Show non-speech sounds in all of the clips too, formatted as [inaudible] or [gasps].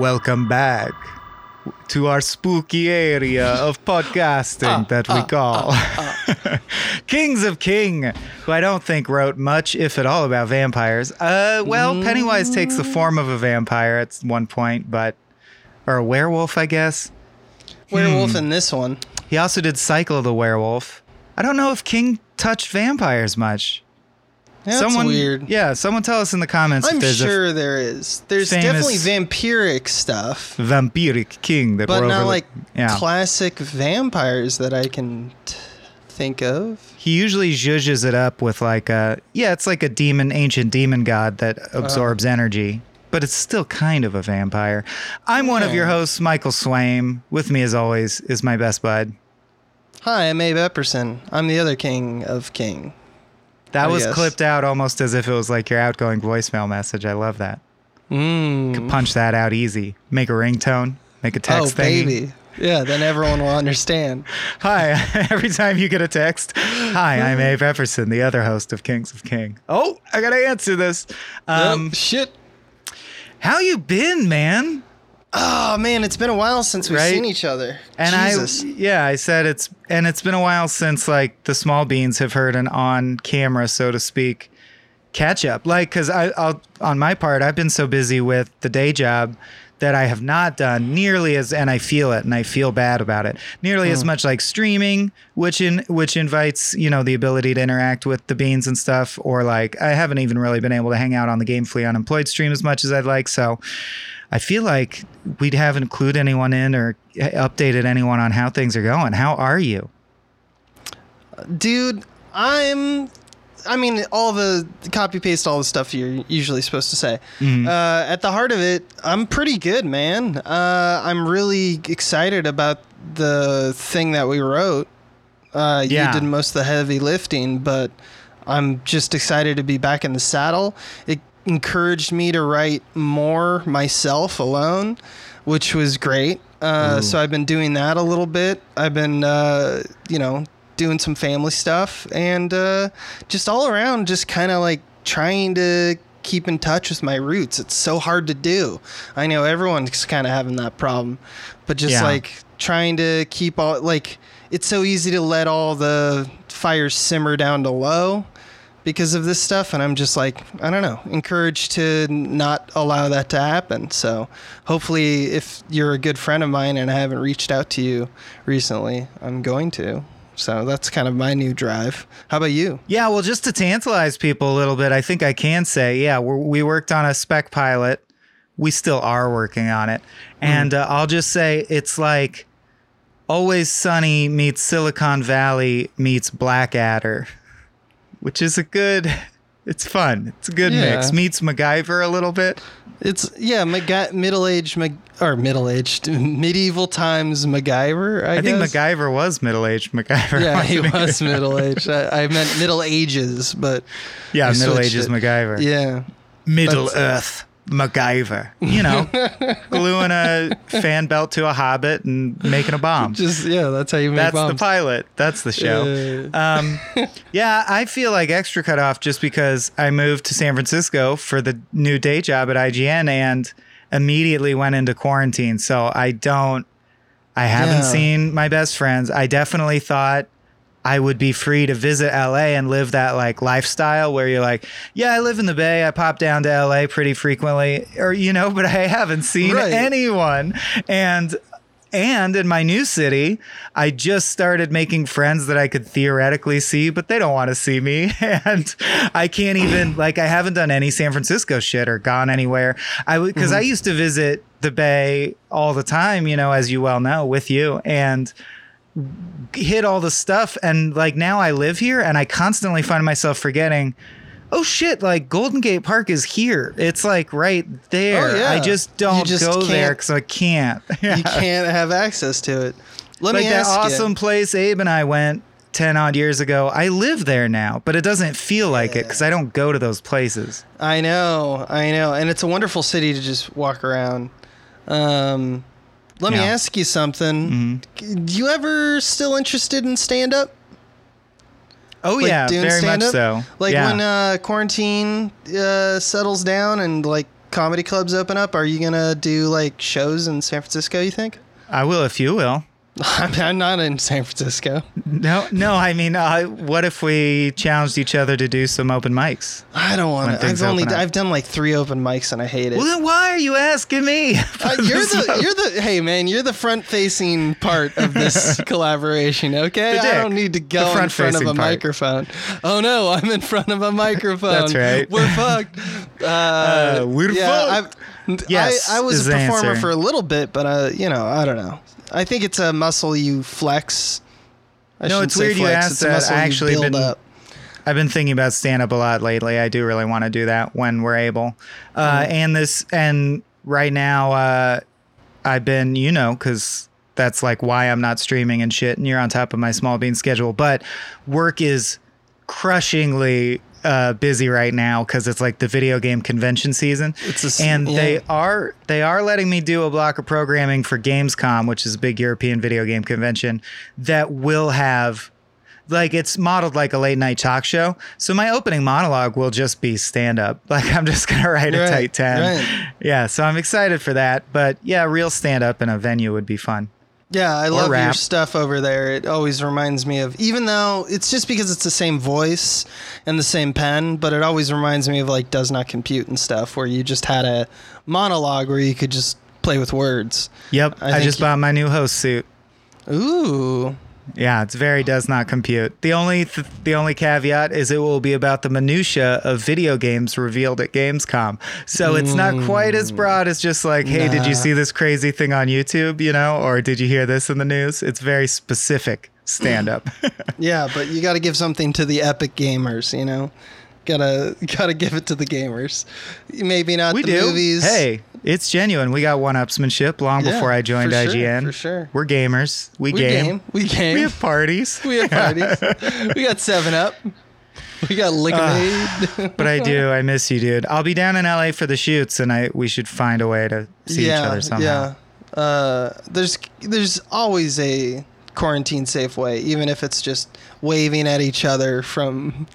Welcome back to our spooky area of [laughs] podcasting ah, that we ah, call ah, [laughs] Kings of King, who I don't think wrote much, if at all, about vampires. Uh, well, Pennywise takes the form of a vampire at one point, but or a werewolf, I guess. Werewolf hmm. in this one. He also did Cycle of the Werewolf. I don't know if King touched vampires much. That's someone, weird. Yeah, someone tell us in the comments I'm sure there is. There's definitely vampiric stuff, vampiric king that but not overlook- like yeah. classic vampires that I can t- think of. he usually zhuzhes it up with like a yeah, it's like a demon, ancient demon god that absorbs Uh-huh. energy, but it's still kind of a vampire. I'm one of your hosts, Michael Swaim. With me, as always, is my best bud. Hi, I'm Abe Epperson. I'm the other king of king. That was guess. clipped out almost as if it was like your outgoing voicemail message. I love that. Mm. Punch that out easy. Make a ringtone. Make a Oh, text thingy. baby. Yeah, then everyone will understand. [laughs] Hi. [laughs] Every time you get a text, hi, I'm [gasps] Abe Epperson, the other host of Kings of King. Oh, I gotta answer this. Um, oh, shit. how you been, man? Oh, man, it's been a while since we've Right? seen each other. And Jesus. I, yeah, I said it's, and it's been a while since like the small beans have heard an on camera, so to speak, catch up. Like, cause I, I'll, on my part, I've been so busy with the day job that I have not done nearly as, and I feel it and I feel bad about it, nearly as hmm. much like streaming, which in, which invites, you know, the ability to interact with the beans and stuff, or like, I haven't even really been able to hang out on the Game Flea Unemployed stream as much as I'd like. So, I feel like we haven't clued anyone in or updated anyone on how things are going. How are you? dude i'm i mean all the copy paste all the stuff you're usually supposed to say Mm-hmm. uh, at the heart of it i'm pretty good man uh, i'm really excited about the thing that we wrote uh, Yeah. you did most of the heavy lifting but i'm just excited to be back in the saddle it encouraged me to write more myself alone which was great. Uh, so i've been doing that a little bit. I've been uh, you know doing some family stuff and uh, just all around just kind of like trying to keep in touch with my roots. It's so hard to do. I know everyone's kind of having that problem but just Yeah. like trying to keep all like it's so easy to let all the fires simmer down to low because of this stuff and i'm just like i don't know encouraged to not allow that to happen. So hopefully if you're a good friend of mine and i haven't reached out to you recently i'm going to. So that's kind of my new drive. How about you? Yeah, well, just to tantalize people a little bit, I think I can say, yeah, we're, we worked on a spec pilot. We still are working on it. And uh, I'll just say it's like Always Sunny meets Silicon Valley meets Blackadder, [laughs] which is a good, it's fun. It's a good Yeah. mix. Meets MacGyver a little bit. it's yeah middle-aged Mag- or middle-aged medieval times macgyver i, I, think. MacGyver was middle aged MacGyver. yeah [laughs] he wasn't middle-aged I, I meant middle ages but Yeah, Middle Ages it. MacGyver. yeah Middle That's- Earth MacGyver. You know, [laughs] gluing a fan belt to a hobbit and making a bomb. just yeah that's how you make That's bombs. the pilot. That's the show. Um, [laughs] yeah, I feel like extra cut off just because I moved to San Francisco for the new day job at IGN and immediately went into quarantine. So I don't, I haven't Yeah. seen my best friends. I definitely thought I would be free to visit LA and live that like lifestyle where you're like, yeah, I live in the Bay. I pop down to LA pretty frequently, or you know, [laughs] but I haven't seen Right. anyone. And and in my new city, I just started making friends that I could theoretically see, but they don't want to see me. [laughs] And I can't even [clears throat] like I haven't done any San Francisco shit or gone anywhere. I would because I mm-hmm. used to visit the Bay all the time, you know, as you well know, with you and hit all the stuff and like now I live here and I constantly find myself forgetting oh shit like Golden Gate Park is here. It's like right there. Oh, yeah. I just don't just go there cuz I can't. [laughs] you can't have access to it. Let like me that awesome you place Abe and I went 10 odd years ago I live there now but it doesn't feel like it cuz I don't go to those places. I know, I know, and it's a wonderful city to just walk around. Um, let me Yeah. Mm-hmm. ask you something. Do you ever still interested in stand up? oh Like yeah doing very much stand-up? so Like yeah. when uh, quarantine uh, settles down and like comedy clubs open up, are you gonna do like shows in San Francisco? You think? I will if you will. [laughs] I'm, not in San Francisco. No, no. I mean, uh, what if we challenged each other to do some open mics? I don't want to. I've only. I've done like three open mics and I hate it. Well, then why are you asking me? [laughs] Uh, you're the you're the hey man you're the front facing part of this [laughs] collaboration okay I don't need to go in front of a part. microphone oh no I'm in front of a microphone That's right. we're fucked uh, Uh, we're yeah fucked. I've, Yes, I, I was a performer answer. for a little bit but uh you know I don't know I think it's a muscle you flex I No, it's say weird you asked it's a that. muscle I actually build been- up. I've been thinking about stand up a lot lately. I do really want to do that when we're able. Uh, Mm-hmm. And this, and right now, uh, I've been, you know, because that's like why I'm not streaming and shit. And you're on top of my small bean schedule. But work is crushingly uh, busy right now because it's like the video game convention season. It's a and yeah. they are they are letting me do a block of programming for Gamescom, which is a big European video game convention that will have like it's modeled like a late night talk show. So my opening monologue will just be stand up. [laughs] Like I'm just gonna write a Right, tight ten. right. Yeah, so I'm excited for that. But yeah, real stand up in a venue would be fun. Yeah, I love your stuff over there. It always reminds me of, even though it's just because it's the same voice and the same pen, but it always reminds me of like Does Not Compute and stuff, where you just had a monologue where you could just play with words. Yep, I I, just you- bought my new host suit. Ooh. Yeah, it's very does not compute. The only th- the only caveat is it will be about the minutia of video games revealed at Gamescom. So it's not quite as hmm. broad as just like, hey, did you see this crazy thing on YouTube, you know, or did you hear this in the news? It's very specific stand up. [laughs] Yeah, but you got to give something to the epic gamers, you know? Gotta [laughs] gotta give it to the gamers. Maybe not we the do. movies. Hey, it's genuine. We got one upsmanship long Yeah, before I joined for sure, IGN. for sure. We're gamers. We, we game. game. We game. We have parties. [laughs] We have parties. [laughs] we got Seven Up. We got Liquorade. but I do. I miss you, dude. I'll be down in LA for the shoots, and I we should find a way to see each other somehow. Yeah. Uh, there's there's always a quarantine safe way, even if it's just waving at each other from.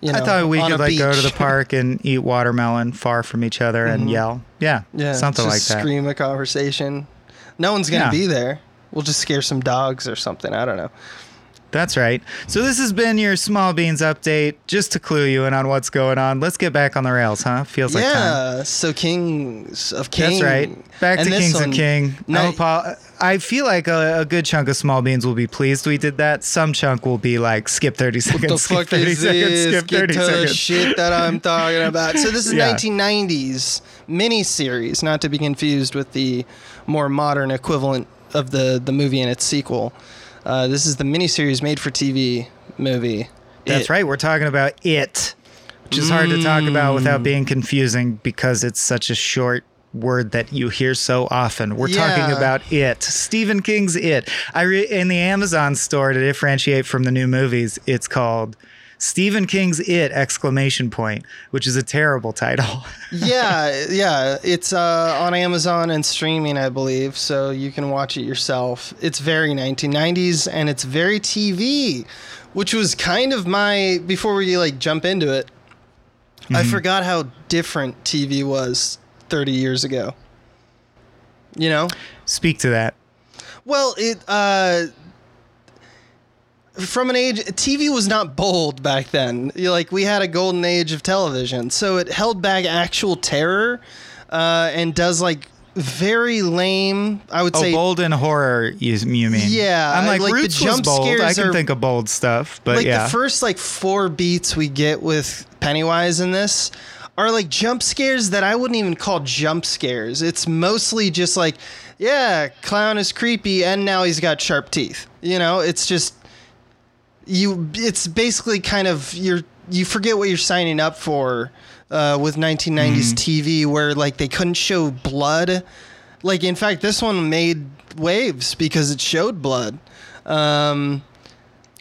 You know, I thought we could like go to the park and [laughs] eat watermelon far from each other and mm-hmm. yell. Yeah, yeah, something like that. Scream a conversation. No one's gonna Yeah. be there. We'll just scare some dogs or something. I don't know. That's right. So this has been your small beans update, just to clue you in on what's going on. Let's get back on the rails, huh? Feels like yeah. So Kings of King. That's right. Back And to Kings one- of King. No- I'm I feel like a, a good chunk of small beans will be pleased we did that. Some chunk will be like, skip 30 seconds. What the skip fuck 30 is seconds, this? skip Get 30 to the seconds. shit that I'm talking about. So this is [laughs] Yeah. 1990s miniseries, not to be confused with the more modern equivalent of the the movie and its sequel. Uh, this is the miniseries made for TV movie. That's It- right. We're talking about it, which is hard to talk about Mm. without being confusing because it's such a short word that you hear so often. We're talking about it. Stephen King's It. I re- in the Amazon store to differentiate from the new movies, it's called Stephen King's It exclamation point, which is a terrible title. [laughs] yeah, yeah. It's uh, on Amazon and streaming, I believe, so you can watch it yourself. It's very 1990s and it's very TV, which was kind of my before we like jump into it. I forgot how different TV was 30 years ago. You know? Speak to that. Well, it uh from an age TV was not bold back then. Like we had a golden age of television. So it held back actual terror uh and does like very lame, I would Oh, say bold and horror, you, you mean? Yeah, I'm like, like the Roots was jump bold. I can are- think of bold stuff, but like yeah. the first like four beats we get with Pennywise in this are like jump scares that I wouldn't even call jump scares. It's mostly just like, yeah, clown is creepy and now he's got sharp teeth. You know, it's just you it's basically kind of you're you forget what you're signing up for uh, with 1990s TV where like they couldn't show blood. Like in fact, this one made waves because it showed blood. Um,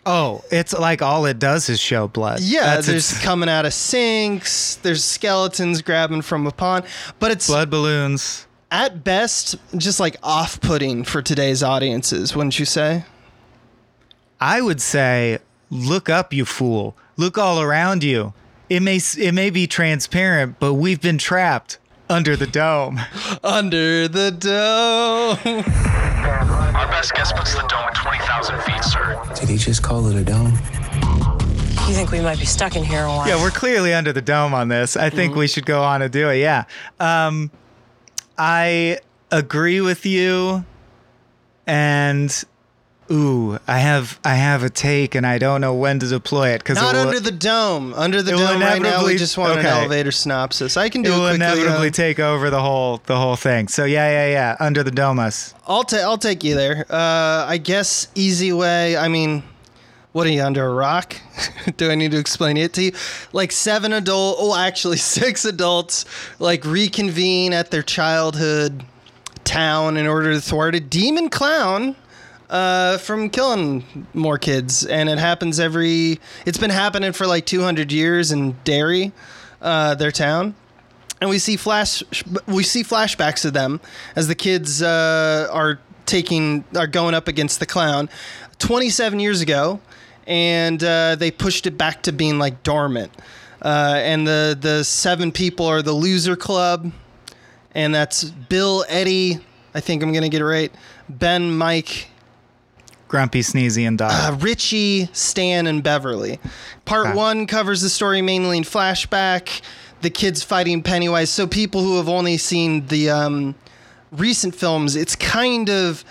oh, it's like all it does is show blood. yeah, That's there's its- coming out of sinks. There's skeletons grabbing from a pond, but it's blood balloons. at best just like off-putting for today's audiences, wouldn't you say? I would say, look up, you fool. Look all around you. It may it may be transparent, but we've been trapped. Under the Dome. [laughs] Under the dome. Our best guess puts the dome at 20,000 feet, sir. Did he just call it a dome? You think we might be stuck in here a while? Yeah, we're clearly under the dome on this. I think we should go on and do it. Yeah. Um, I agree with you. And ooh, I have I have a take and I don't know when to deploy it because Not under the dome. Under the dome right now. We just want an elevator synopsis. I can do it will quickly. inevitably take over the whole the whole thing. So yeah, yeah, yeah. Under the domus. I'll ta- I'll take you there. Uh, I guess easy way. I mean, what are you under a rock? [laughs] Do I need to explain it to you? Like seven adult, oh, actually [laughs] six adults, like reconvene at their childhood town in order to thwart a demon clown uh, from killing more kids, and it happens every. It's been happening for like 200 years in Derry, uh, their town. And we see flash we see flashbacks of them as the kids uh, are taking are going up against the clown. 27 years ago and uh, they pushed it back to being like dormant. Uh, and the the seven people are the loser club and that's bill eddie i think i'm gonna get it right ben mike Grumpy, sneezy, and dog. uh, Richie, Stan, and Beverly. Part Okay. one covers the story mainly in flashback, the kids fighting Pennywise. So people who have only seen the um, recent films, it's kind of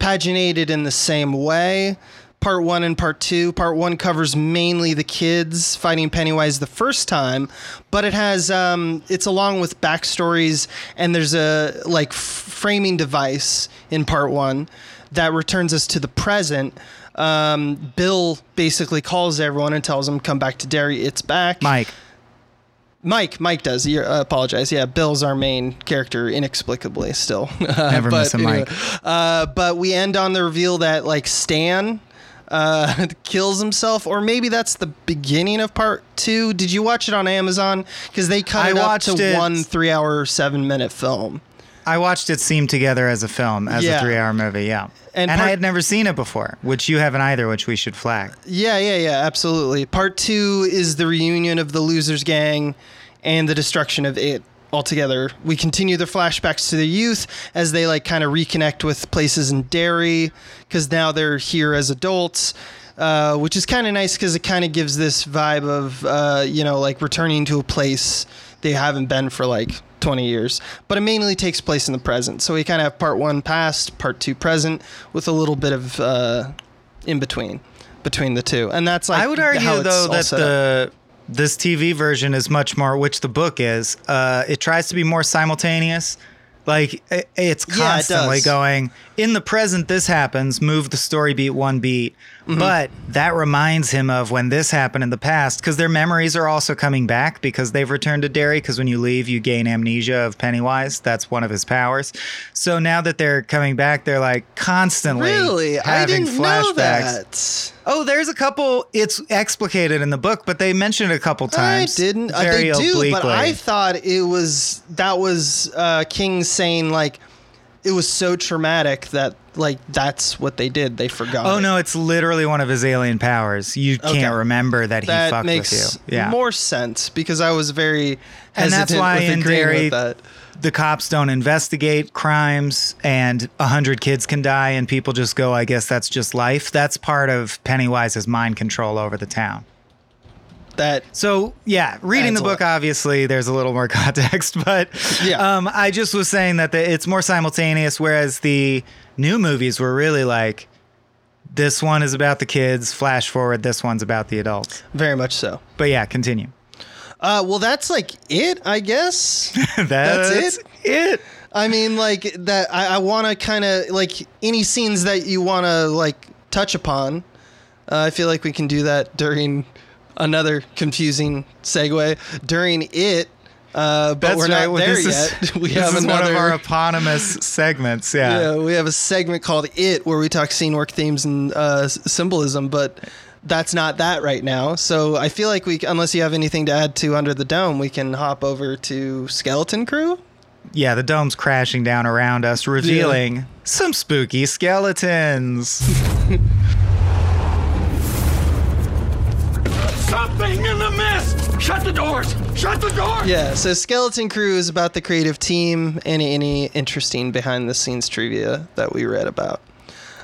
paginated in the same way. Part one and part two. Part one covers mainly the kids fighting Pennywise the first time, but it has um, it's along with backstories and there's a like framing device in part one that returns us to the present. Um, Bill basically calls everyone and tells them, "Come back to Derry. It's back." Mike. Mike, Mike does. You uh, apologize. Yeah, Bill's our main character inexplicably still. [laughs] Never But miss a Mike. Uh, but we end on the reveal that like Stan uh, [laughs] kills himself, or maybe that's the beginning of part two. Did you watch it on Amazon? Because they cut I it up watched to it- one three-hour, seven-minute film. I watched it seam together as a film, as Yeah. a three-hour movie. Yeah, And and, part- I had never seen it before, which you haven't either, which we should flag. Yeah, yeah, yeah, absolutely. Part two is the reunion of the Losers Gang and the destruction of it altogether. We continue the flashbacks to their youth as they like kind of reconnect with places in Derry because now they're here as adults. Uh, which is kind of nice because it kind of gives this vibe of, uh, you know, like returning to a place they haven't been for like 20 years. But it mainly takes place in the present. So we kind of have part one past, part two present, with a little bit of uh, in between between the two. And that's like I would argue though that the this TV version is much more, which the book is. Uh, it tries to be more simultaneous. Like i- it's Yeah, it constantly going in the present. This happens. Move the story beat one beat, Mm-hmm. but that reminds him of when this happened in the past because their memories are also coming back because they've returned to Derry. Because when you leave, you gain amnesia of Pennywise. That's one of his powers. So now that they're coming back, they're like constantly Really? I having flashbacks. that. Oh, there's a couple. It's explicated in the book, but they mention it a couple times. I didn't. Uh, Very they do, but obliquely. I thought it was that was uh, King saying like it was so traumatic that like that's what they did. They forgot. Oh it. no, it's literally one of his alien powers. You Okay. can't remember that he that fucked makes with you. Yeah. more sense because I was very And hesitant that's why with in agreeing Derry, with that. the cops don't investigate crimes, and a hundred kids can die, and people just go, "I guess that's just life." That's part of Pennywise's mind control over the town. That So yeah, reading the book, obviously, there's a little more [laughs] context, but Yeah. um, I just was saying that the, it's more simultaneous, whereas the new movies were really like, this one is about the kids. Flash forward, this one's about the adults. very much so. But yeah, continue. Uh, well, that's like it, I guess. [laughs] That's, it? It. I mean, like that. I, I want to kind of like any scenes that you want to like touch upon. Uh, I feel like we can do that during another confusing segue during it. Uh, but That's we're not there this yet. Is, [laughs] we this have is another. one of our eponymous segments. Yeah. yeah, we have a segment called "It" where we talk scene work themes and uh, symbolism, but that's not that right now. So I feel like we, unless you have anything to add to Under the Dome, we can hop over to Skeleton Crew. Yeah, the dome's crashing down around us, revealing some spooky skeletons. [laughs] Something in the mist! Shut the doors! Shut the doors! Yeah, so Skeleton Crew is about the creative team. Any any interesting behind the scenes trivia that we read about?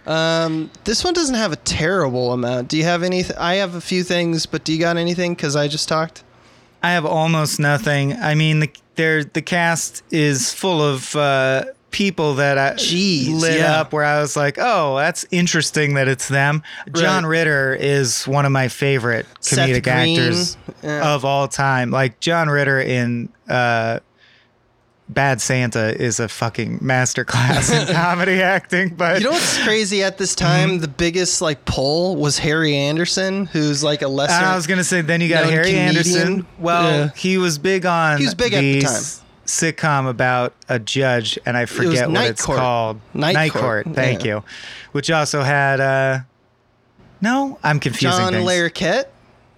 Um, this one doesn't have a terrible amount. Do you have any? I have a few things, but do you got anything? Because I just talked. I have almost nothing. I mean, the there the cast is full of uh, people that I Jeez, lit yeah. up. Where I was like, oh, that's interesting that it's them. John Ritter is one of my favorite comedic actors yeah. of all time. Like John Ritter in uh, Bad Santa is a fucking masterclass in [laughs] comedy acting. But You know what's crazy at this time? Mm-hmm. The biggest like pull was Harry Anderson, who's like a lesser. I was gonna say, then you got Harry comedian. Anderson. Well, Yeah. he was big on. He was big at the time. Sitcom about a judge, and I forget what Night it's Court. called. Night Court, Thank yeah. you. Which also had. uh No, I'm confusing John things. Larroquette.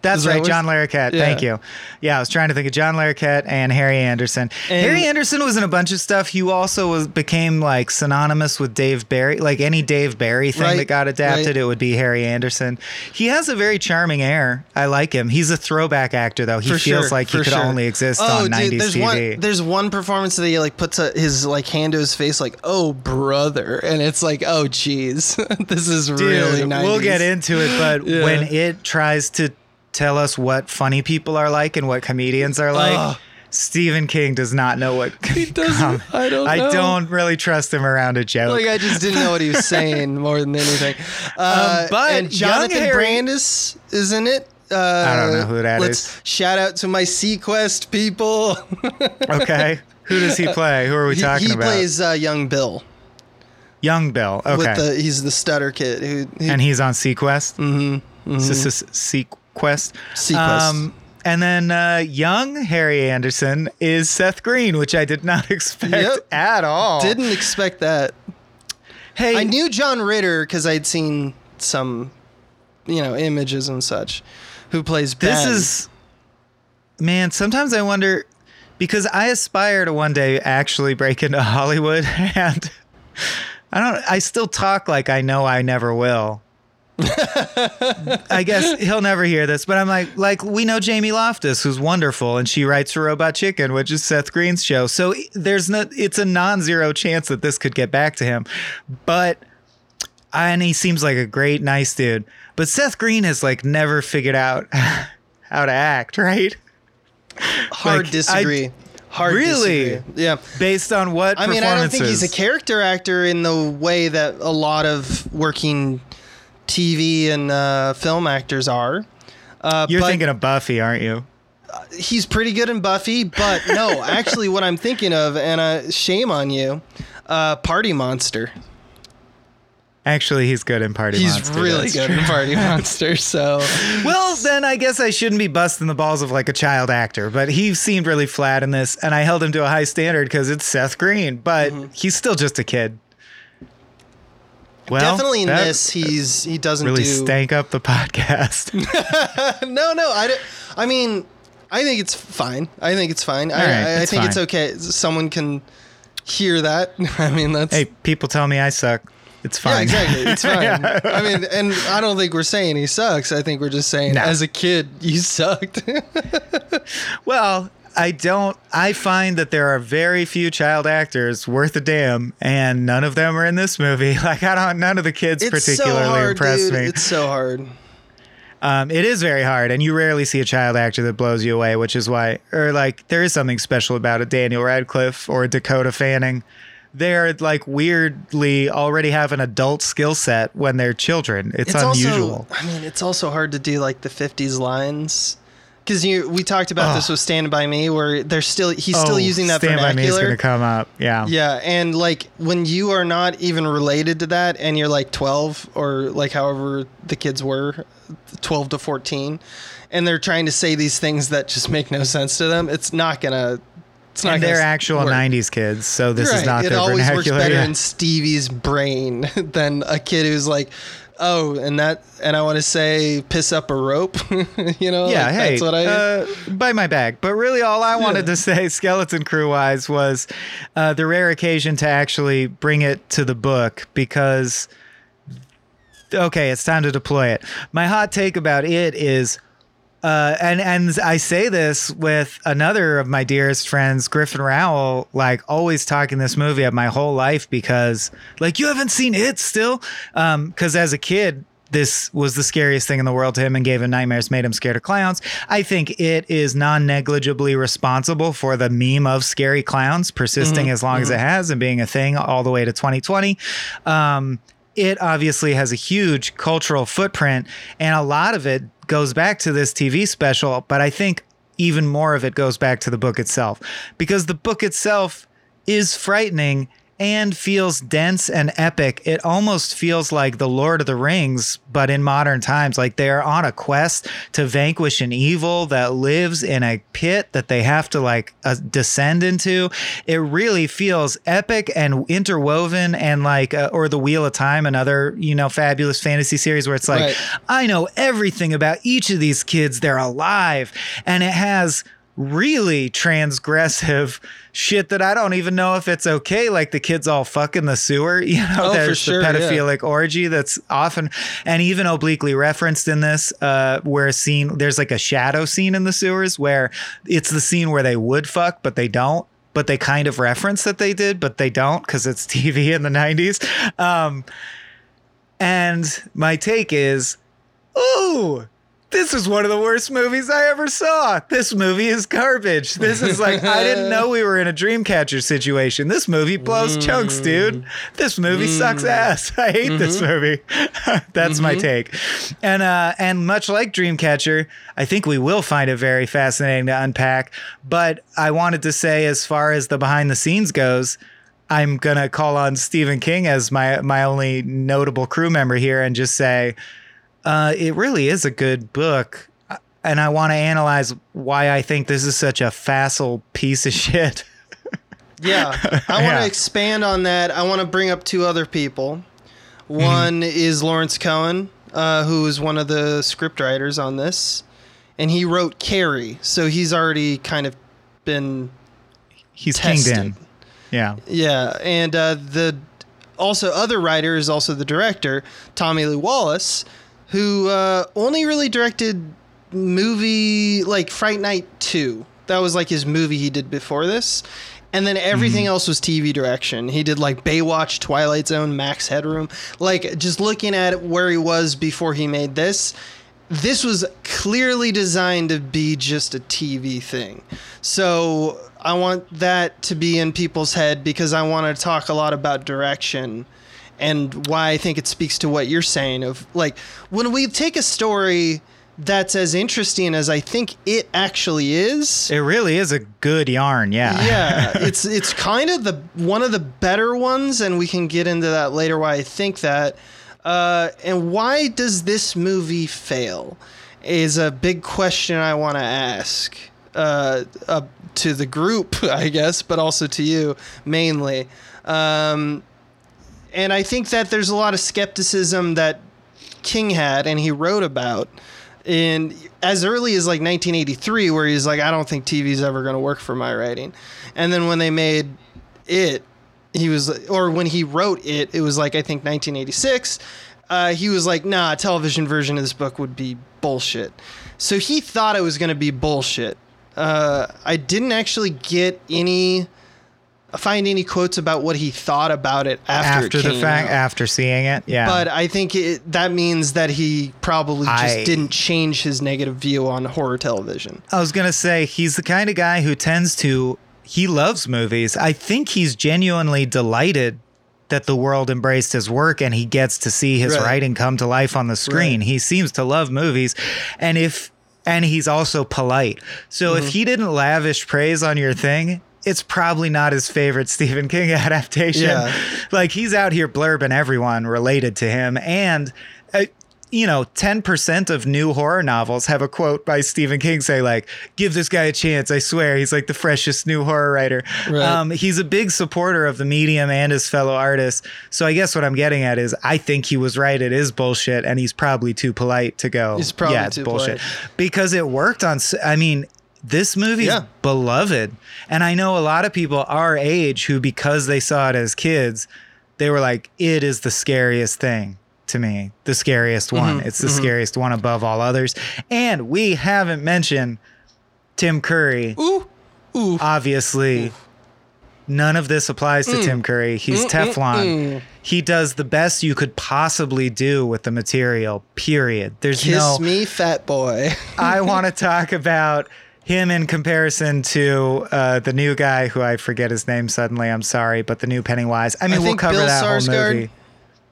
That's that right, John Larroquette. Yeah. Thank you. Yeah, I was trying to think of John Larroquette and Harry Anderson. And- Harry Anderson was in a bunch of stuff. He also was became like synonymous with Dave Barry. Like any Dave Barry thing Right, that got adapted, right. it would be Harry Anderson. He has a very charming air. I like him. He's a throwback actor though. He for feels sure, like he could sure. only exist oh, on 90s there's TV. One, there's one performance that he like puts a, his like hand to his face, like "Oh brother," and it's like, "Oh geez, [laughs] this is Dude, really 90s. we'll get into it, but Yeah. when it tries to tell us what funny people are like and what comedians are like. Stephen King does not know what [laughs] he doesn't- I don't I don't really trust him around a joke. Like I just didn't know what he was [laughs] saying more than anything. Uh, Um, but and Jonathan Harry- Brandis is in it. Uh, I don't know who that let's is. Shout out to my seaQuest people. [laughs] okay, who does he play? Who are we talking he about? He plays uh, young Bill. Young Bill. Okay, With the he's the stutter kid who, who and he's on seaQuest. Mm-hmm. seaQuest. seaQuest. and then uh, young Harry Anderson is Seth Green, which I did not [laughs] expect Yep. at all. didn't expect that. hey, I knew John Ritter because I'd seen some, you know, images and such. Who plays this is man sometimes i wonder because i aspire to one day actually break into [laughs] hollywood and [laughs] i don't i still talk like i know i never will [laughs] i guess he'll never hear this but i'm like like we know jamie loftus who's wonderful and she writes for robot chicken which is seth green's show so there's no it's a non-zero chance that this could get back to him but and he seems like a great nice dude but seth green has like never figured out [laughs] how to act right hard like, disagree. hard Really? disagree. Yeah. based on what I mean, I don't think he's a character actor in the way that a lot of working TV and uh, film actors are. Uh, you're but thinking of buffy aren't you he's pretty good in Buffy, but no, [laughs] actually, what I'm thinking of, and uh, shame on you, uh, Party Monster. actually he's good in party He's Monster, He's really that's good true. in Party [laughs] Monster. So well then i guess i shouldn't be busting the balls of like a child actor but he seemed really flat in this and i held him to a high standard because it's seth green but Mm-hmm. he's still just a kid well definitely in this, he's he doesn't really do. stank up the [laughs] podcast [laughs] No, no, I, I mean, I think it's fine. I think it's fine. I, All right, I, I it's think it's okay. Someone can hear that. [laughs] I mean, that's hey people tell me i suck it's yeah, fine exactly. It's fine. I mean, and I don't think we're saying he sucks. I think we're just saying No. as a kid you sucked. Well, I don't. I find that there are very few child actors worth a damn, and none of them are in this movie. [laughs] Like I don't. None of the kids it's particularly so hard, impressed dude. me. It's so hard. Um, it is very hard, and you rarely see a child actor that blows you away, which is why, or like, there is something special about a Daniel Radcliffe or a Dakota Fanning. They're like weirdly already have an adult skill set when they're children. It's, unusual. Also, I mean, it's also hard to do like the '50s lines because you. We talked about this with "Stand by Me," where they're still he's still Oh, using that Stand by Me is going to come up. Yeah. Yeah, and like when you are not even related to that and you're like 12 or like however the kids were, 12 to 14, and they're trying to say these things that just make no sense to them, it's not gonna. It's not And they're actual work. '90s kids, so this Right, is not It their always works better yeah. in Stevie's brain [laughs] than a kid who's like, oh, and that, and I want to say piss up a rope. [laughs] you know, Yeah, like, hey, that's what I. uh, buy my bag. But really, all I wanted to [laughs] say, skeleton crew wise, was uh, the rare occasion to actually bring it to the book because. Okay, it's time to deploy it. My hot take about it is uh, and and I say this with another of my dearest friends, Griffin Rowell, like always talking this movie up my whole life because like you haven't seen it still, because as a kid this was the scariest thing in the world to him and gave him nightmares, made him scared of clowns. I think it is non negligibly responsible for the meme of scary clowns persisting as long as it has and being a thing all the way to 2020. Um, it obviously has a huge cultural footprint, and a lot of it goes back to this TV special, but I think even more of it goes back to the book itself. Because the book itself is frightening and feels dense and epic. It almost feels like the Lord of the Rings, but in modern times. Like they are on a quest to vanquish an evil that lives in a pit that they have to like uh, descend into. It really feels epic and interwoven, and like, uh, or the Wheel of Time, another you know fabulous fantasy series where it's like, Right. I know everything about each of these kids. They're alive, and it has really transgressive [laughs] shit that I don't even know if it's okay. Like the kids all fuck in the sewer, [laughs] you know, Oh, there's sure, the yeah. pedophilic orgy that's often and even obliquely referenced in this, uh, where a scene there's like a shadow scene in the sewers where it's the scene where they would fuck, but they don't. But they kind of reference that they did, but they don't because it's [laughs] TV in the 90s. Um, and my take is, ooh, this is one of the worst movies I ever saw. This movie is garbage. This is like, I didn't know we were in a Dreamcatcher situation. This movie blows mm. chunks, dude. This movie sucks mm. ass. [laughs] I hate this mm-hmm. movie. [laughs] That's my mm-hmm. take. And uh, and much like Dreamcatcher, I think we will find it very fascinating to unpack. But I wanted to say, as far as the behind the scenes goes, I'm gonna call on Stephen King as my my only notable crew member here and just say, uh, it really is a good book, Uh, and I want to analyze why I think this is such a facile piece of [laughs] shit. Yeah, I want Yeah. to expand on that. I want to bring up two other people. Mm-hmm. One is Lawrence Cohen, uh, who is one of the scriptwriters on this, and he wrote Carrie, so he's already kind of been He's tested. kinged in. Yeah. Yeah, and uh, the also other writer is also the director, Tommy Lee Wallace, who uh, only really directed movie like Fright Night two. That was like his movie he did before this. And then everything else was TV direction. He did like Baywatch, Twilight Zone, Max Headroom. Like just looking at where he was before he made this, this was clearly designed to be just a TV thing. So I want that to be in people's head because I want to talk a lot about direction and why I think it speaks to what you're saying of like when we take a story that's as interesting as I think it actually is. It really is a good yarn. Yeah. yeah, [laughs] it's it's kind of the one of the better ones, and we can get into that later. Why I think that, uh, and why does this movie fail, is a big question I want to ask uh, uh, to the group, [laughs] I guess, but also to you mainly. Um, and I think that there's a lot of skepticism that King had, and he wrote about in as early as like 1983, where he's like, I don't think TV's ever going to work for my writing. And then when they made it, he was, or when he wrote it, it was like I think 1986. Uh, he was like, Nah, a television version of this book would be bullshit. So he thought it was going to be bullshit. Uh, I didn't actually get any. Find any quotes about what he thought about it after, After it the fact, out. after seeing it. Yeah. But I think it, that means that he probably just I- didn't change his negative view on horror television. I was gonna say he's the kind of guy who tends to he loves movies. I think he's genuinely delighted that the world embraced his work and he gets to see his Right. writing come to life on the screen. Right. He seems to love movies, and if and he's also polite. So Mm-hmm. if he didn't lavish praise on your thing. It's probably not his favorite Stephen King [laughs] adaptation. Yeah. Like he's out here blurbing everyone related to him, and uh, you know, 10% of new horror novels have a quote by Stephen King say, like, give this guy a chance. I swear he's like the freshest new horror writer. Right. Um, he's a big supporter of the medium and his fellow artists. So I guess what I'm getting at is I think he was right. It is bullshit. And he's probably too polite to go, yeah, it's bullshit. polite. Because it worked on, I mean, this movie's Yeah. beloved. And I know a lot of people our age who, because they saw it as kids, they were like, it is the scariest thing to me the scariest one. Mm-hmm, It's the scariest one above all others. And we haven't mentioned Tim Curry. Ooh, ooh. Obviously, none of this applies Mm. to Tim Curry. He's Teflon. He does the best you could possibly do with the material, period. There's Kiss no me, fat boy. I [laughs] want to talk about him in comparison to uh, the new guy who I forget his name suddenly. I'm sorry, but the new Pennywise. I mean, I we'll cover Bill that whole movie.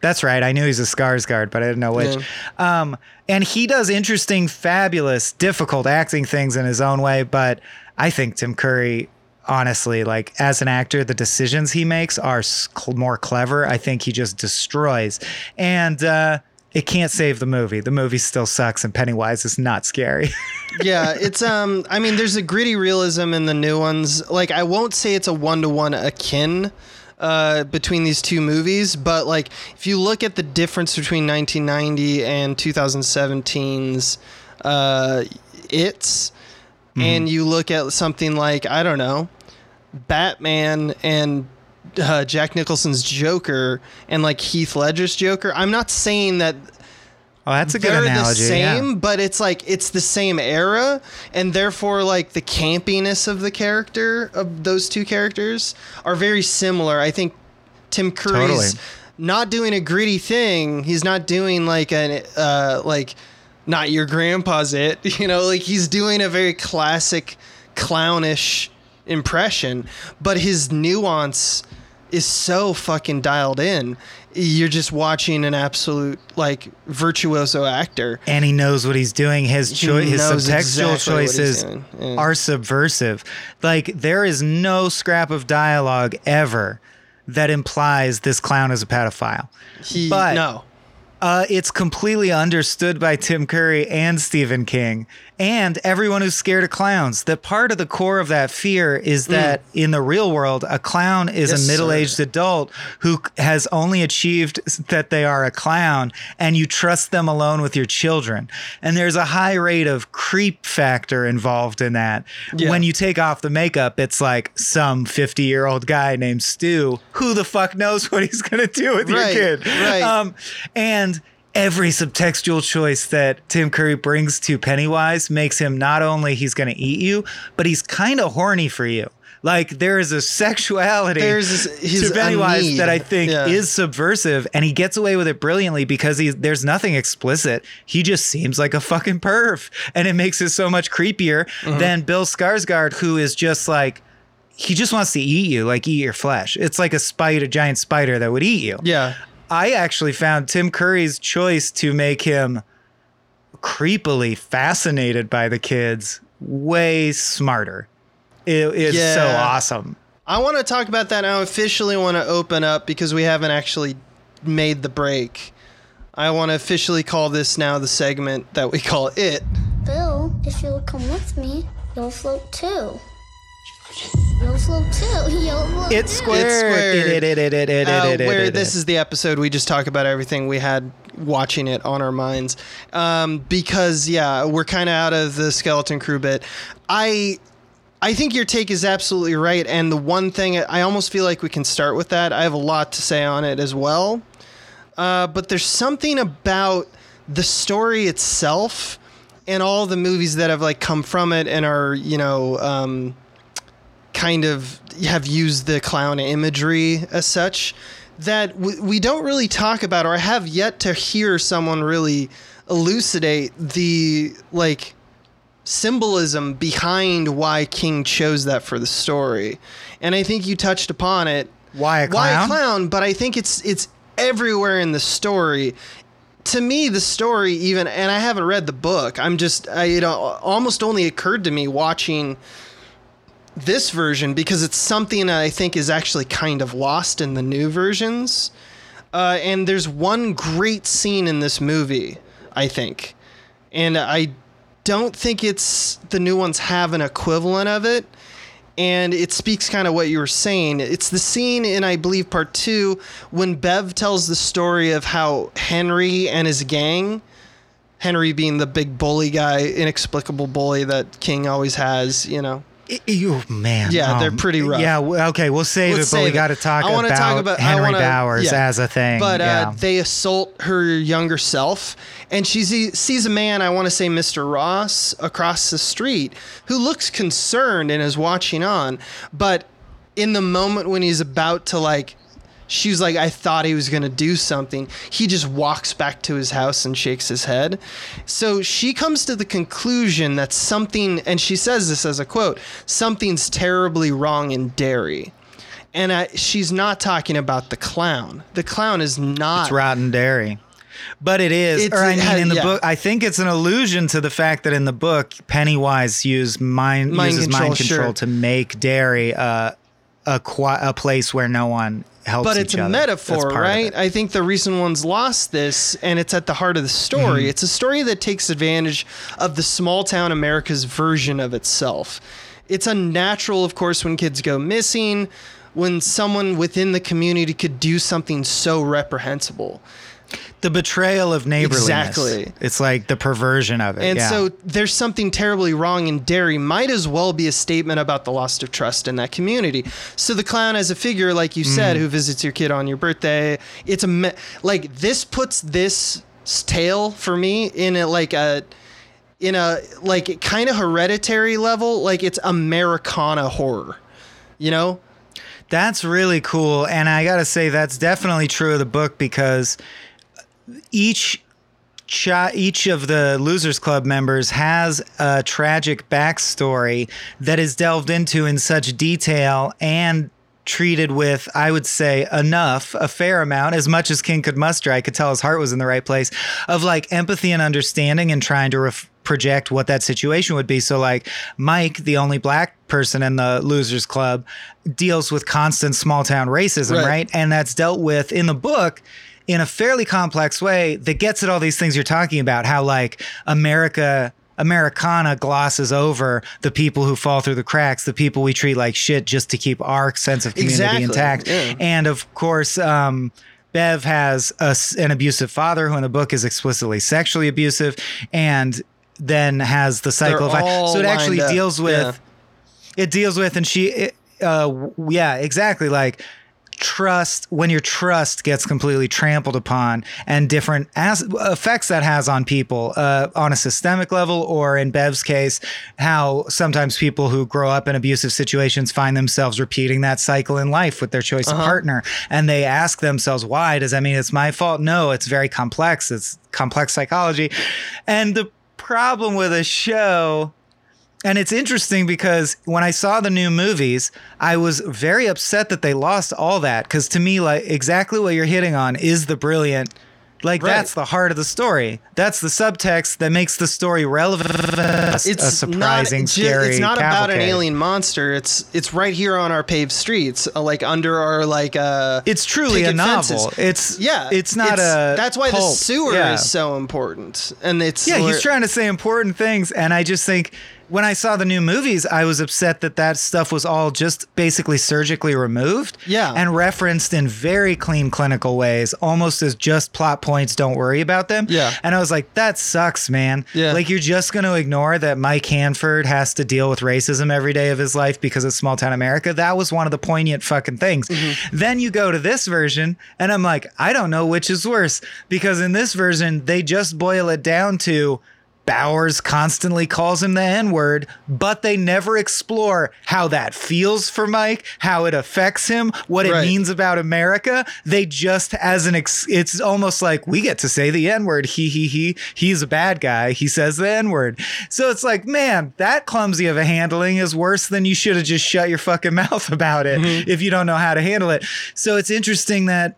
That's right. I knew he's a Skarsgård, but I didn't know which. Um, and he does interesting, fabulous, difficult acting things in his own way. But I think Tim Curry, honestly, like as an actor, the decisions he makes are cl- more clever. I think he just destroys. And uh, it can't save the movie. The movie still sucks, and Pennywise is not scary. [laughs] yeah, it's um. I mean, there's a gritty realism in the new ones. Like, I won't say it's a one to one akin uh, between these two movies, but like, if you look at the difference between 1990 and 2017's uh, It's, and you look at something like I don't know, Batman and uh, Jack Nicholson's Joker and like Heath Ledger's Joker. I'm not saying that Oh, that's a good they're analogy. the yeah. same, but it's like it's the same era, and therefore like the campiness of the character of those two characters are very similar. I think Tim Curry's Totally. not doing a gritty thing. He's not doing like an uh, like not your grandpa's it. [laughs] You know, like he's doing a very classic clownish impression, but his nuance is so fucking dialed in. You're just watching an absolute like virtuoso actor. and he knows what he's doing. His cho- his subtextual exactly choices. Yeah. are subversive. Like there is no scrap of dialogue ever that implies this clown is a pedophile. He But- no. Uh, it's completely understood by Tim Curry and Stephen King and everyone who's scared of clowns that part of the core of that fear is that in the real world, a clown is Mm. Yes, a middle aged adult who has only achieved that they are a clown and you trust them alone with your children. And there's a high rate of creep factor involved in that. Yeah. When you take off the makeup, it's like some 50 year old guy named Stu. Who the fuck knows [laughs] what he's going to do with Right, your kid? right. Um, and every subtextual choice that Tim Curry brings to Pennywise makes him not only he's going to eat you, but he's kind of horny for you. Like there is a sexuality There's he's to Pennywise that I think Yeah. is subversive, and he gets away with it brilliantly because he's there's nothing explicit. He just seems like a fucking perv, and it makes it so much creepier Mm-hmm. than Bill Skarsgård, who is just like he just wants to eat you, like eat your flesh. It's like a spider, a giant spider that would eat you. Yeah. I actually found Tim Curry's choice to make him creepily fascinated by the kids way smarter. It is so awesome. I want to talk about that now. Officially, want to open up because we haven't actually made the break. I want to officially call this now the segment that we call it. Bill, if you'll come with me, you'll float too. You'll too. You'll float It's squared. squared. It- it- it- it- it- Uh, it- it- where it- this is the episode we just talk about everything we had watching it on our minds um, because yeah we're kind of out of the skeleton crew bit i i think your take is absolutely right and the one thing i almost feel like we can start with that i have a lot to say on it as well uh, but there's something about the story itself and all the movies that have like come from it and are you know um, kind of have used the clown imagery as such that we, we don't really talk about or I have yet to hear someone really elucidate the like symbolism behind why King chose that for the story. And I think you touched upon it. Why a clown? Why a clown? clown? But I think it's it's everywhere in the story. To me, the story even, and I haven't read the book. I'm just, I, it almost only occurred to me watching this version because it's something that I think is actually kind of lost in the new versions. Uh, and there's one great scene in this movie, I think. And I don't think it's the new ones have an equivalent of it. And it speaks kind of what you were saying. It's the scene in, I believe, part two, when Bev tells the story of how Henry and his gang, Henry being the big bully guy, inexplicable bully that King always has, you know, You man, Yeah, they're um, pretty rough. Yeah, okay, we'll save Let's it, but we got to talk, about talk about- I Henry wanna- Bowers yeah. as a thing. But yeah. uh, they assault her younger self, and she sees a man, I want to say Mr. Ross, across the street who looks concerned and is watching on. But in the moment when he's about to, like, she's like, I thought he was going to do something, he just walks back to his house and shakes his head. So she comes to the conclusion that something, and she says this as a quote, something's terribly wrong in Derry. And I, she's not talking about the clown. The clown is not. it's rotten dairy. But it is, It's- or I mean, had- in the yeah. book, I think it's an allusion to the fact that in the book, Pennywise used mind, Mind uses control, mind control sure. to make Derry uh, a qui- a place where no one helps. but it's a other. Metaphor, right? I think the reason one's lost this, and it's at the heart of the story. Mm-hmm. It's a story that takes advantage of the small town America's version of itself. It's unnatural, of course, when kids go missing, when someone within the community could do something so reprehensible. The betrayal of neighborliness. Exactly. It's like the perversion of it. And yeah. so there's something terribly wrong in Derry might as well be a statement about the loss of trust in that community. So the clown as a figure, like you Mm. said, who visits your kid on your birthday, it's a me- like this puts this tale for me in a like a in a like kind of hereditary level, like it's Americana horror. You know? That's really cool. And I got to say, that's definitely true of the book because each. Each of the Losers Club members has a tragic backstory that is delved into in such detail and treated with, I would say, enough, a fair amount, as much as King could muster. I could tell his heart was in the right place of like empathy and understanding and trying to ref- project what that situation would be. So, like, Mike, the only black person in the Losers Club, deals with constant small town racism, Right. right? And that's dealt with in the book in a fairly complex way that gets at all these things you're talking about how like America Americana glosses over the people who fall through the cracks, the people we treat like shit just to keep our sense of community Exactly, intact. yeah. And of course, um, Bev has a an abusive father who in the book is explicitly sexually abusive and then has the cycle They're of so it actually up, deals with yeah. it deals with and she it, uh yeah exactly like trust when your trust gets completely trampled upon and different as- effects that has on people uh, on a systemic level or in bev's case how sometimes people who grow up in abusive situations find themselves repeating that cycle in life with their choice of partner. And they ask themselves why? Does that mean it's my fault? No it's very complex. It's complex psychology. And the problem with a show and it's interesting because when I saw the new movies, I was very upset that they lost all that. Because to me, like exactly what you're hitting on is the brilliant. Like Right. that's the heart of the story. That's the subtext that makes the story relevant. It's a surprising, not, scary. It's not about an alien monster. It's it's right here on our paved streets, uh, like under our like uh. It's truly a novel. fences. It's yeah. It's not a. That's why the sewer Yeah. is so important, and it's Yeah, he's trying to say important things, and I just think when I saw the new movies, I was upset that that stuff was all just basically surgically removed, Yeah. and referenced in very clean clinical ways, almost as just plot points. Don't worry about them. Yeah. and I was like, that sucks, man. Yeah. like you're just going to ignore that Mike Hanford has to deal with racism every day of his life because it's small town America. That was one of the poignant fucking things. Mm-hmm. Then you go to this version, and I'm like, I don't know which is worse because in this version they just boil it down to. Bowers constantly calls him the N word, but they never explore how that feels for Mike, how it affects him, what it means about America. They just, as an, ex- it's almost like we get to say the N word. He, he, he, he's a bad guy. He says the N word. So it's like, man, that clumsy of a handling is worse than you should have just shut your fucking [laughs] mouth about it mm-hmm. if you don't know how to handle it. So it's interesting that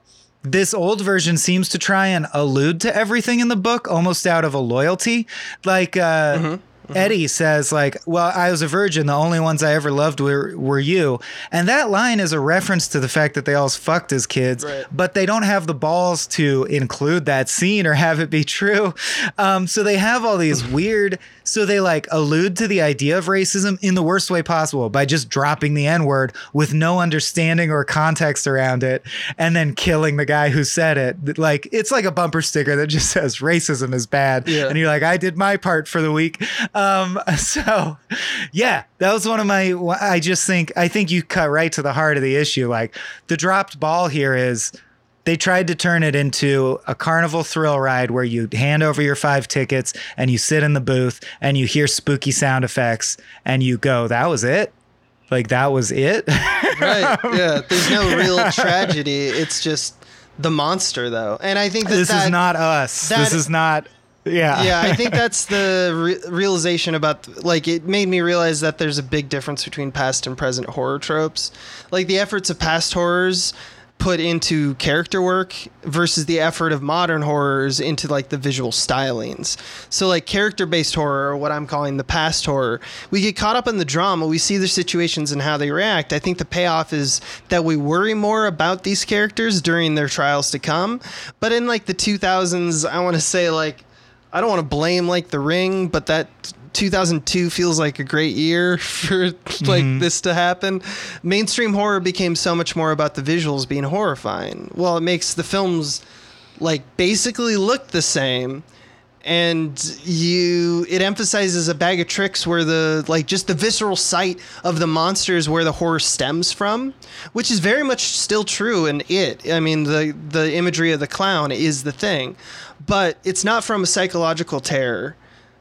this old version seems to try and allude to everything in the book almost out of a loyalty like uh Eddie says like, "Well, I was a virgin. The only ones I ever loved were were you." And that line is a reference to the fact that they all fucked as kids, Right. but they don't have the balls to include that scene or have it be true. Um, so they have all these [laughs] weird So they like allude to the idea of racism in the worst way possible by just dropping the N word with no understanding or context around it and then killing the guy who said it. Like it's like a bumper sticker that just [laughs] says racism is bad. Yeah. And you're like, I did my part for the week. Um, [laughs] so yeah, that was one of my, I just think, I think you cut right to the heart of the issue. Like the dropped ball here is, they tried to turn it into a carnival thrill ride where you hand over your five tickets and you sit in the booth and you hear spooky sound effects and you go, that was it? Like, that was it? [laughs] right. Yeah. There's no real [laughs] tragedy. It's just the monster, though. And I think that this that, is not us. that- this is not. Yeah. yeah, I think [laughs] that's the re- realization about like it made me realize that there's a big difference between past and present horror tropes. Like the efforts of past horrors put into character work versus the effort of modern horrors into like the visual stylings. So like character-based horror, or what I'm calling the past horror, we get caught up in the drama, we see their situations and how they react. I think the payoff is that we worry more about these characters during their trials to come. But in like the 2000s, I want to say like I don't want to blame like The Ring, but that 2002 feels like a great year [laughs] for like mm-hmm. this to happen. Mainstream horror became so much more about the visuals being horrifying. Well, it makes the films like basically look the same and you it emphasizes a bag of tricks where the like just the visceral sight of the monsters where the horror stems from which is very much still true in it i mean the the imagery of the clown is the thing but it's not from a psychological terror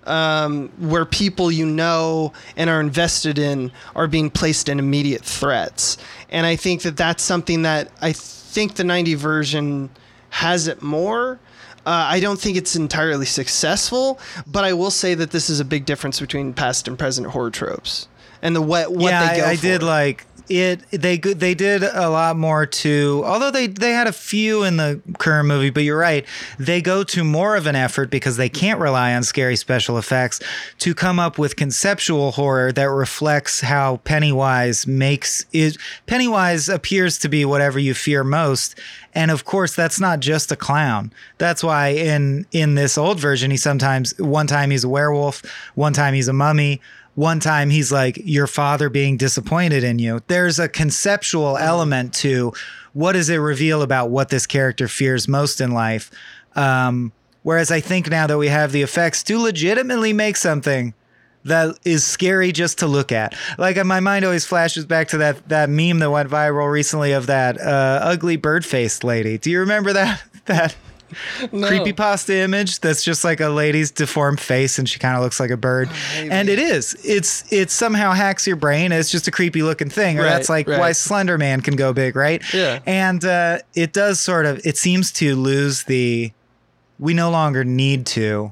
um, where people you know and are invested in are being placed in immediate threats. And I think that that's something that I think the 90 version has it more. Uh, I don't think it's entirely successful, but I will say that this is a big difference between past and present horror tropes and the what what yeah, they go I, I for. did like it. They. They did a lot more to. Although they they had a few in the current movie, but you're right. They go to more of an effort because they can't rely on scary special effects to come up with conceptual horror that reflects how Pennywise makes it. Pennywise appears to be whatever you fear most. And of course, that's not just a clown. That's why in in this old version, he sometimes one time he's a werewolf, one time he's a mummy, one time he's like your father being disappointed in you. There's a conceptual element to what does it reveal about what this character fears most in life. Um, whereas i think now that we have the effects to legitimately make something that is scary just to look at. Like my mind always flashes back to that that meme that went viral recently of that uh, ugly bird-faced lady. Do you remember that [laughs] that [laughs] creepy pasta image that's just like a lady's deformed face and she kind of looks like a bird and it is it's it somehow hacks your brain it's just a creepy looking thing or Right, that's like right. why slender man can go big right Yeah. and uh, it does sort of it seems to lose the we no longer need to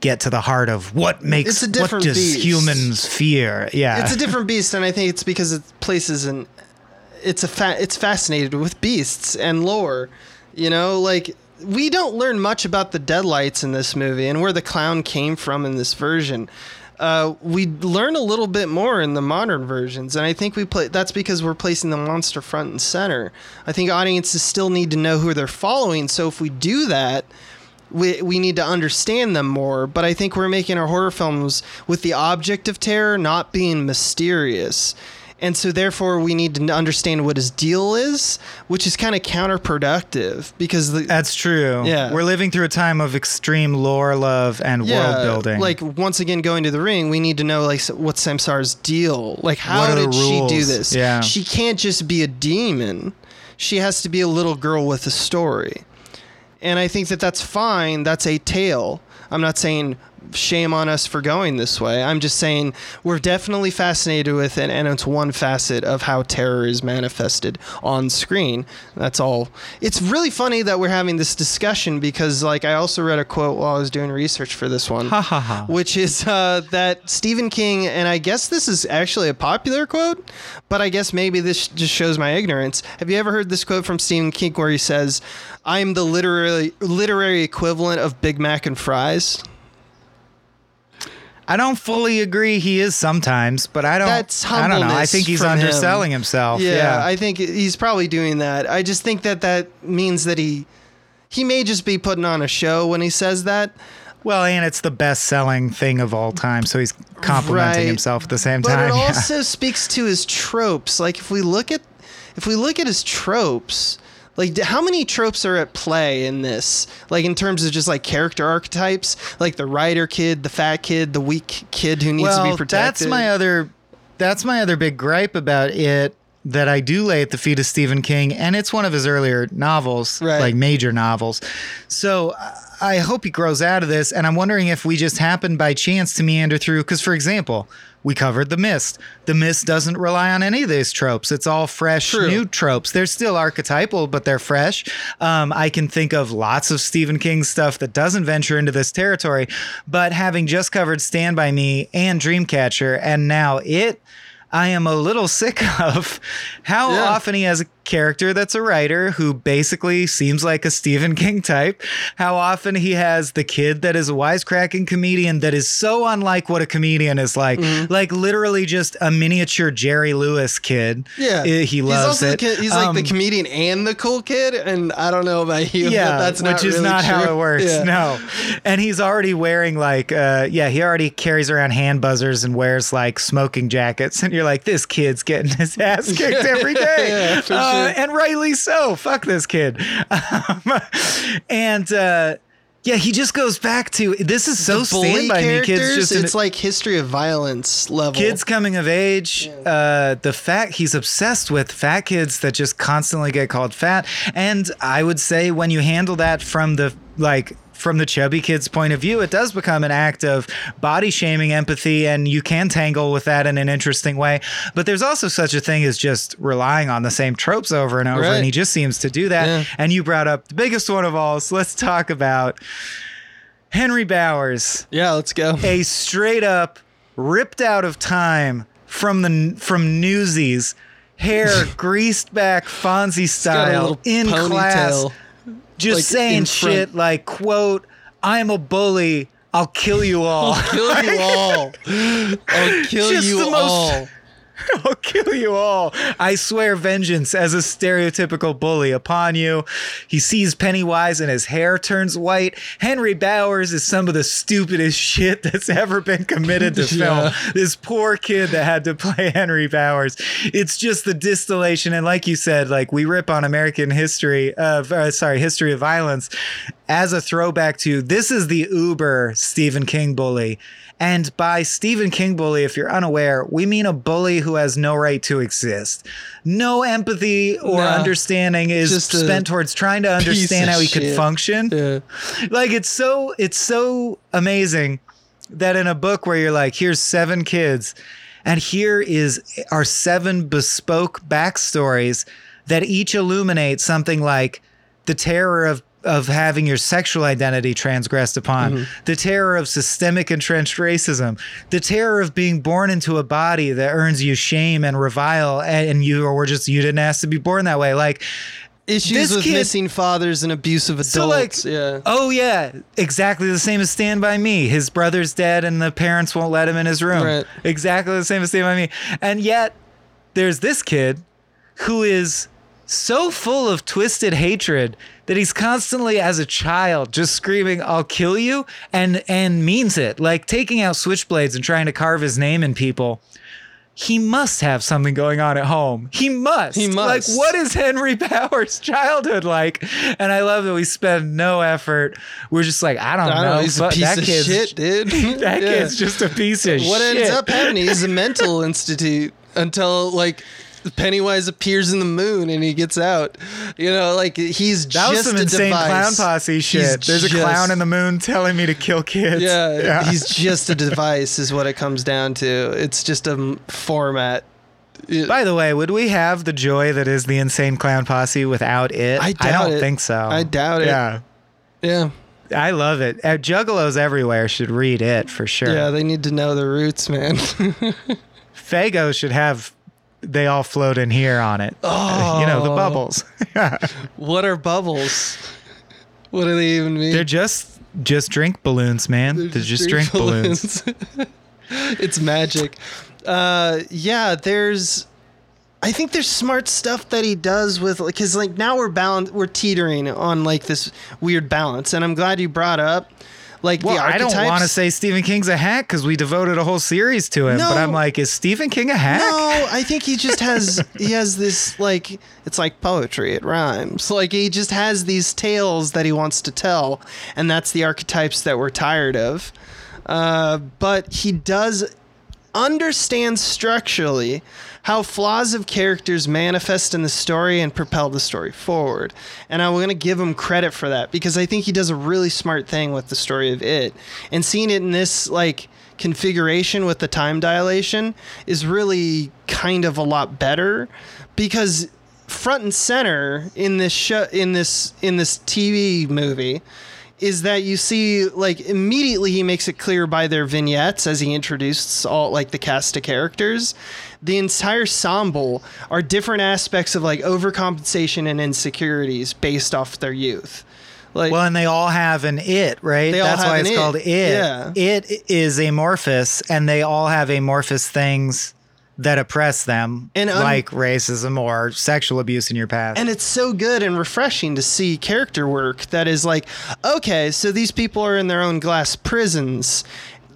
get to the heart of what makes It's a what does beast. humans fear yeah it's a different beast, and I think it's because it places an. It's a fa- it's fascinated with beasts and lore, you know. Like we don't learn much about the Deadlights in this movie and where the clown came from in this version. Uh, we learn a little bit more in the modern versions, and I think we play. That's because we're placing the monster front and center. I think audiences still need to know who they're following. So if we do that, we, we need to understand them more. But I think we're making our horror films with the object of terror not being mysterious. And so, therefore, we need to understand what his deal is, which is kind of counterproductive because the, that's true Yeah. we're living through a time of extreme lore love and world building Like once again, going to the ring, we need to know like what's Samara's deal. Like how What did she do this? Yeah. she can't just be a demon. She has to be a little girl with a story, and I think that that's fine. That's a tale. I'm not saying shame on us for going this way. I'm just saying we're definitely fascinated with it, and it's one facet of how terror is manifested on screen. That's all. It's really funny that we're having this discussion because, like, I also read a quote while I was doing research for this one, which is uh, that Stephen King, and I guess this is actually a popular quote, but I guess maybe this just shows my ignorance. Have you ever heard this quote from Stephen King where he says, "I am the literary literary equivalent of Big Mac and fries"? I don't fully agree. He is sometimes, but I don't. That's I don't know. I think he's from him. underselling himself. Yeah, Yeah, I think he's probably doing that. I just think that that means that he he may just be putting on a show when he says that. Well, and it's the best-selling thing of all time, so he's complimenting Right. himself at the same But time. it [laughs] yeah. also speaks to his tropes. Like if we look at if we look at his tropes, like how many tropes are at play in this? Like in terms of just like character archetypes, like the writer kid, the fat kid, the weak kid who needs to be protected. That's my other that's my other big gripe about it that I do lay at the feet of Stephen King, and it's one of his earlier novels, Right. like major novels. So I- I hope he grows out of this, and I'm wondering if we just happened by chance to meander through. Because, for example, we covered The Mist. The Mist doesn't rely on any of these tropes. It's all fresh, True. new tropes. They're still archetypal, but they're fresh. Um, I can think of lots of Stephen King stuff that doesn't venture into this territory. But having just covered Stand By Me and Dreamcatcher, and now it, I am a little [laughs] sick of how Yeah. often he has a character that's a writer who basically seems like a Stephen King type. How often he has the kid that is a wisecracking comedian that is so unlike what a comedian is like. Mm-hmm. Like literally just a miniature Jerry Lewis kid. yeah, He he's loves also it. The kid, he's like the Um, comedian and the cool kid, and I don't know about you. yeah, but that's which not is really not how it works. Yeah. No, and he's already wearing like, uh, yeah, he already carries around hand buzzers and wears like smoking jackets, and you're like, this kid's getting his ass kicked every [laughs] day, Yeah, uh, and rightly so. Fuck this kid, [laughs] um, and. uh yeah, he just goes back to this is so stand by me kids. Just an- it's like history of violence level. kids coming of age uh the fat he's obsessed with fat kids that just constantly get called fat and i would say when you handle that from the like from the chubby kid's point of view it does become an act of body shaming empathy and you can tangle with that in an interesting way but there's also such a thing as just relying on the same tropes over and over Right. and he just seems to do that Yeah. and you brought up the biggest one of all so let's talk about henry bowers Yeah, let's go. a straight up ripped out of time from the from Newsies hair [laughs] greased back Fonzie style in class. Just like, saying shit like quote I'm a bully I'll kill you all I'll Kill you [laughs] all. I'll kill Just you the most- all. [laughs] I'll kill you all. I swear vengeance as a stereotypical bully upon you. He sees Pennywise and his hair turns white. Henry Bowers is some of the stupidest [laughs] shit that's ever been committed to [laughs] Yeah. film. This poor kid that had to play Henry Bowers. It's just the distillation. And like you said, like we rip on American history of, uh, sorry, history of violence as a throwback to this is the Uber Stephen King bully. And by Stephen King bully, if you're unaware, we mean a bully who has no right to exist. No empathy or Nah. understanding is spent towards trying to understand how he could function. Yeah. Like it's so it's so amazing that in a book where you're like, here's seven kids, and here is our seven bespoke backstories that each illuminate something like the terror of of having your sexual identity transgressed upon, Mm-hmm. the terror of systemic entrenched racism, the terror of being born into a body that earns you shame and revile, and you or just you didn't ask to be born that way. Like Issues This with kid- missing fathers and abusive adults. so like, yeah. oh yeah, exactly the same as Stand by Me. His brother's dead, and the parents won't let him in his room. Right. Exactly the same as Stand by Me. And yet, there's this kid who is so full of twisted hatred that he's constantly, as a child, just screaming, "I'll kill you," and and means it, like taking out switchblades and trying to carve his name in people. He must have something going on at home. He must. He must. Like, what is Henry [laughs] Powers' childhood like? And I love that we spend no effort. We're just like, I don't, I know. know. He's a piece that of kid's, shit, [laughs] dude. That Yeah. kid's just a piece of what shit. What ends up happening is a mental [laughs] institute until like Pennywise appears in the moon and he gets out. You know, like he's that was just some a insane device. clown posse He's shit. There's a clown in the moon telling me to kill kids. [laughs] Yeah, he's just a device, is what it comes down to. It's just a format. By the way, would we have the joy that is the insane clown posse without it? I doubt don't it. think so. I doubt it. Yeah. yeah, I love it. Uh, Juggalos everywhere should read it for sure. yeah, they need to know the roots, man. [laughs] Faygo should have they all float in here on it. you know, the Oh. bubbles. [laughs] what are bubbles? What do they even mean? They're just just drink balloons, man. They're, just, drink, balloons. [laughs] it's magic. Uh, yeah, there's. I think there's smart stuff that he does with like, cause like now we're bound, we're teetering on like this weird balance, and I'm glad you brought up like Well, the I don't want to say Stephen King's a hack because we devoted a whole series to him. But I'm like, is Stephen King a hack? No, I think he just has he has this like it's like poetry. It rhymes. Like he just has these tales that he wants to tell, and that's the archetypes that we're tired of. Uh, but he does understand structurally how flaws of characters manifest in the story and propel the story forward. And I'm going to give him credit for that because I think he does a really smart thing with the story of it. And seeing it in this like configuration with the time dilation is really kind of a lot better because front and center in this show in this in this TV movie is that you see like immediately he makes it clear by their vignettes as he introduces all like the cast of characters the entire ensemble are different aspects of like overcompensation and insecurities based off their youth like Well, and they all have an it, right? They all That's why it's it. called it. Yeah. It is amorphous, and they all have amorphous things that oppress them, And un- like racism or sexual abuse in your past. and it's so good and refreshing to see character work that is like okay so these people are in their own glass prisons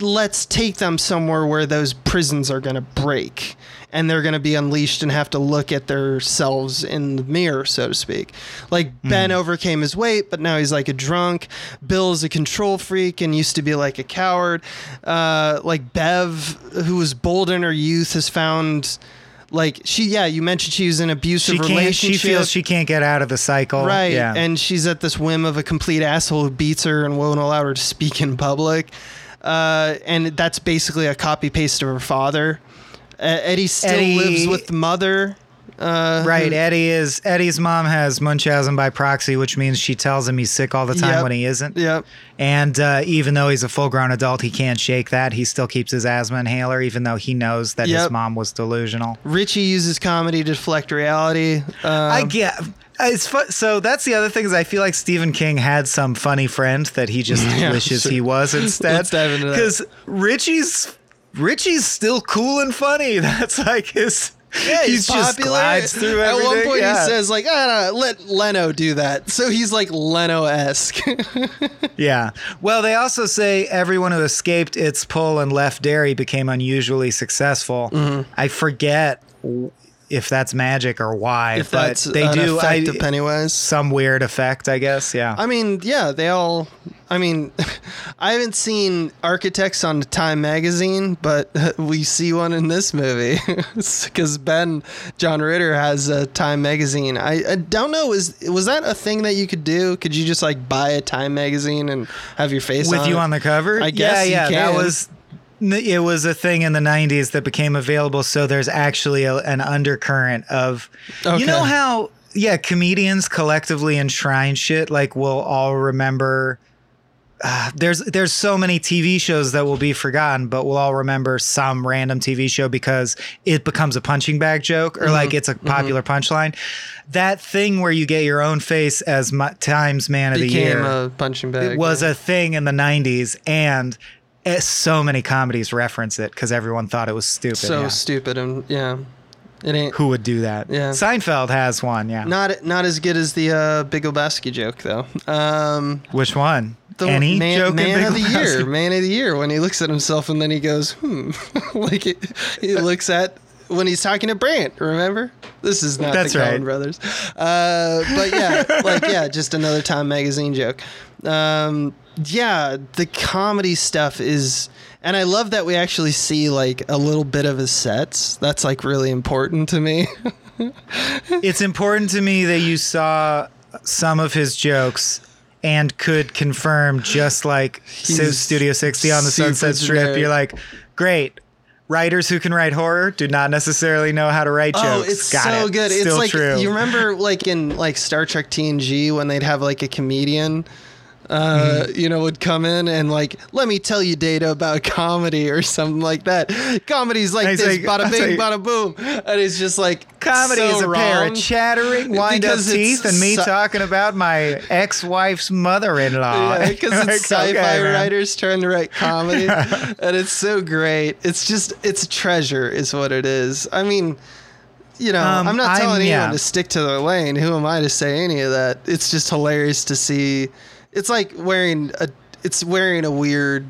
let's take them somewhere where those prisons are going to break and they're going to be unleashed and have to look at themselves in the mirror so to speak like ben overcame his weight but now he's like a drunk bill is a control freak and used to be like a coward uh, like bev who was bold in her youth has found like she yeah you mentioned she was in an abusive she relationship She feels she can't get out of the cycle. Right. Yeah. And she's at this whim of a complete asshole who beats her and won't allow her to speak in public. Uh, and that's basically a copy paste of her father. Uh, Eddie still Eddie- lives with the mother. Uh, Right, who- Eddie is Eddie's mom has Munchausen by proxy, which means she tells him he's sick all the time Yep. when he isn't. Yep. And uh, even though he's a full-grown adult, he can't shake that. He still keeps his asthma inhaler, even though he knows that his mom was delusional. Richie uses comedy to deflect reality. Um, I get. It's fu- so that's the other thing is I feel like Stephen King had some funny friend that he just [laughs] Yeah, wishes sure. he was instead. Let's dive into that. Because Richie's Richie's still cool and funny. [laughs] That's like his. Yeah, he's just glides through At one point, yeah. he says like, ah, no, "Let Leno do that." So he's like Leno-esque. [laughs] Yeah. Well, they also say everyone who escaped its pull and left Derry became unusually successful. Mm-hmm. I forget w- if that's magic or why, if but that's they do effect I- of Pennywise. some weird effect, I guess. Yeah. I mean, yeah, they all. I mean, [laughs] I haven't seen Architects on Time magazine, but [laughs] we see one in this movie [laughs] because Ben John Ritter has a Time magazine. I, I don't know is was that a thing that you could do? Could you just like buy a Time magazine and have your face With on you it? on the cover? I guess you yeah, yeah. That was. It was a thing in the 90s that became available. So there's actually a, an undercurrent of. Okay. You know how, yeah, comedians collectively enshrine shit? Like, we'll all remember. Uh, there's there's so many TV shows that will be forgotten, but we'll all remember some random TV show because it becomes a punching bag joke or Mm-hmm. like it's a popular punchline. That thing where you get your own face as mu- Times Man of the Year a punching bag. it was a thing in the 90s and so many comedies reference it because everyone thought it was stupid so yeah. stupid and yeah, it ain't. who would do that Yeah. seinfeld has one yeah Not not as good as the uh, Big Lebowski joke though. Um, which one the any man, joke man of the Lebowski? year, man of the year, when he looks at himself and then he goes, hmm, [laughs] like it, he looks at when he's talking to Brandt. Remember, this is not That's the Coen right. Brothers, uh, but yeah, like yeah, just another Time magazine joke. Um, yeah, the comedy stuff is. And I love that we actually see like a little bit of his sets. That's like really important to me. [laughs] it's important to me that you saw some of his jokes and could confirm just like He's studio 60 on the sunset strip generic. you're like great writers who can write horror do not necessarily know how to write oh, jokes Oh, it's Got so it. good. it's like true. you remember like in like Star Trek TNG when they'd have like a comedian uh, Mm-hmm. you know, would come in and like, let me tell you data about [laughs] comedy or something like that. Comedy's like this, bada bing, bada boom, and it's just like Comedy so is a pair wrong. of chattering, wind up Because teeth, and me talking about my ex-wife's mother-in-law. Yeah, [laughs] because Like, it's sci-fi okay, writers trying to write comedy, [laughs] and it's so great. It's just it's a treasure, is what it is. I mean, you know, Um, I'm not I'm- telling anyone yeah. to stick to their lane. Who am I to say any of that? It's just hilarious to see. It's like wearing a it's wearing a weird.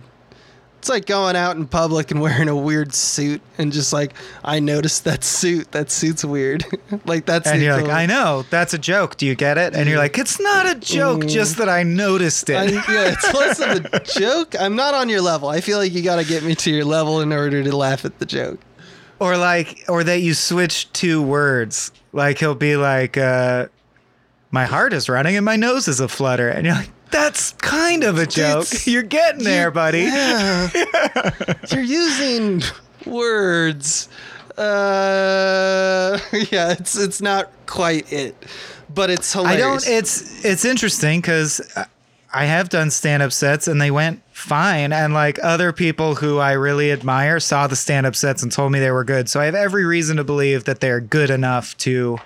It's like going out in public and [laughs] wearing a weird suit and just like I noticed that suit. That suit's weird. [laughs] like that's and you're like. I know that's a joke. Do you get it? And you're like, it's not a joke, just that I noticed it. I, yeah, it's [laughs] less of a joke. I'm not on your level. I feel like you got to get me to your level in order to laugh at the joke. or like, or that you switch two words. Like he'll be like, uh, "My heart is running and my nose is a flutter," and you're like, "That's kind of a joke. It's- You're getting there, buddy." Yeah. You're using [laughs] words. Uh, [laughs] yeah, it's it's not quite it, but it's hilarious. I don't. It's it's interesting because I have done stand up sets and they went fine, and like other people who I really admire saw the stand up sets and told me they were good. So I have every reason to believe that they're good enough to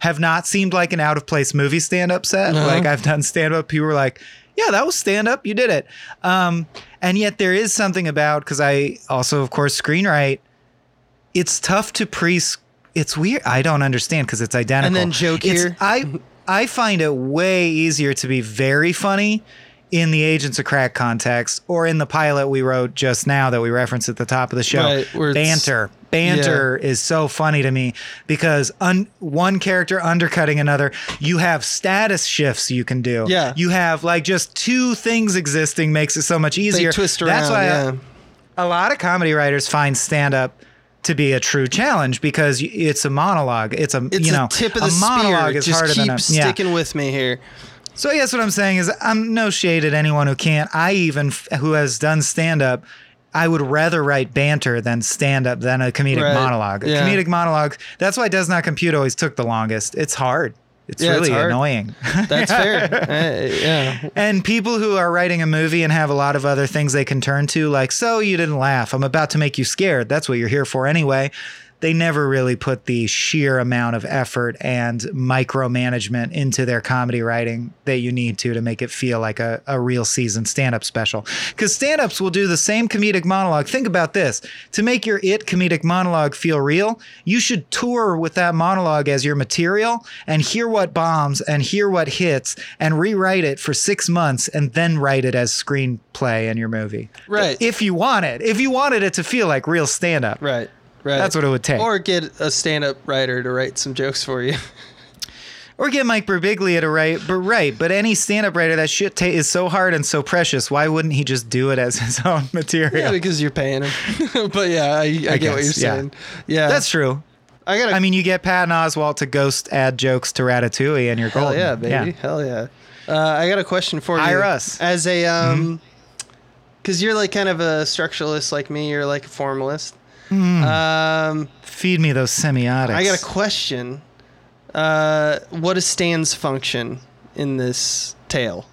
have not seemed like an out of place movie stand up set. Uh-huh. Like I've done stand up, people were like. Yeah, that was stand up. You did it. Um, and yet there is something about because I also, of course, screenwrite. It's tough to pre. It's weird. I don't understand because it's identical. And then joke It's- here. I I find it way easier to be very funny in the Agents of Crack context or in the pilot we wrote just now that we referenced at the top of the show. Right, Banter. Banter is so funny to me because un, one character undercutting another. You have status shifts you can do. Yeah. You have like just two things existing makes it so much easier. they twist around. That's why yeah. a lot of comedy writers find stand up to be a true challenge because it's a monologue. It's a it's you know a tip of a the monologue spear. is Just harder keep than a yeah. sticking with me here. So I guess what I'm saying is I'm no shade at anyone who can't. I even who has done stand up. I would rather write banter than stand up than a comedic Right. monologue. A Yeah. comedic monologue. That's why Does Not Compute always took the longest. It's hard. It's Yeah, really hard. annoying. That's [laughs] fair. Uh, yeah. And people who are writing a movie and have a lot of other things they can turn to, like, so you didn't laugh. I'm about to make you scared. That's what you're here for anyway. They never really put the sheer amount of effort and micromanagement into their comedy writing that you need to to make it feel like a, a real seasoned stand up special. Because stand ups will do the same comedic monologue. Think about this to make your it comedic monologue feel real, you should tour with that monologue as your material and hear what bombs and hear what hits and rewrite it for six months and then write it as screenplay in your movie. Right. If you want it, if you wanted it to feel like real stand up. Right. Right. That's what it would take. Or get a stand-up writer to write some jokes for you. [laughs] Or get Mike Birbiglia to write, but right, but any stand-up writer, that shit ta- is so hard and so precious. Why wouldn't he just do it as [laughs] his own material? Yeah, because you're paying him. [laughs] but yeah, I, I, get what you're guess, yeah. saying. Yeah. That's true. I got I mean, you get Patton Oswalt to ghost add jokes to Ratatouille, and you're Hell golden. yeah, baby. Hell yeah. Uh, I got a question for you. Hire us. Mm-hmm. As a um cuz you're like kind of a structuralist like me, you're like a formalist. Um Feed me those semiotics. I got a question. Uh what is Stan's function in this tale?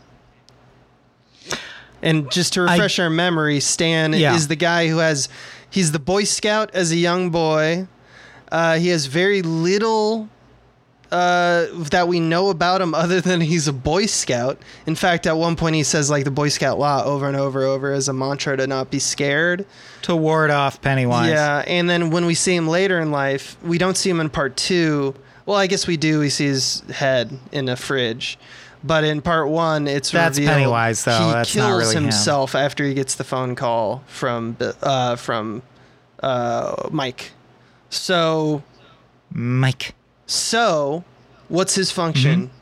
And just to I- refresh our memory, Stan Yeah. is the guy who has he's the boy scout as a young boy. Uh, he has very little uh, that we know about him other than he's a Boy Scout. In fact, at one point he says like the Boy Scout law over and over and over as a mantra to not be scared. to ward off Pennywise. Yeah, and then when we see him later in life, we don't see him in part two. Well, I guess we do. We see his head in a fridge. But in part one, it's That's revealed Pennywise, though. He That's kills not really him. himself after he gets the phone call from uh, from uh, Mike. So Mike. So, what's his function Mm-hmm.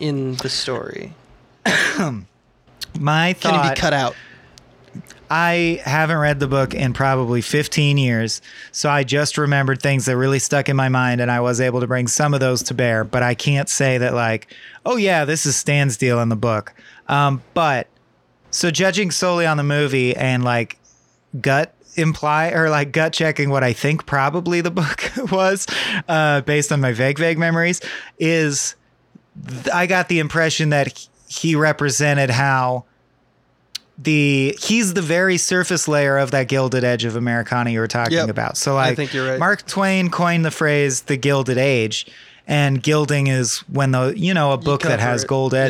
in the story? [coughs] My Can he be cut out? I haven't read the book in probably 15 years, so I just remembered things that really stuck in my mind, and I was able to bring some of those to bear. But I can't say that, like, oh yeah, this is Stan's deal in the book. Um, but so judging solely on the movie and like gut imply or like gut checking what I think probably the book [laughs] was, uh, based on my vague, vague memories, is th- I got the impression that he- represented how the he's the very surface layer of that gilded edge of Americana you were talking Yep. about. So I like think you're right. Mark Twain coined the phrase the gilded age and gilding is when the you know a book that has gold Yeah.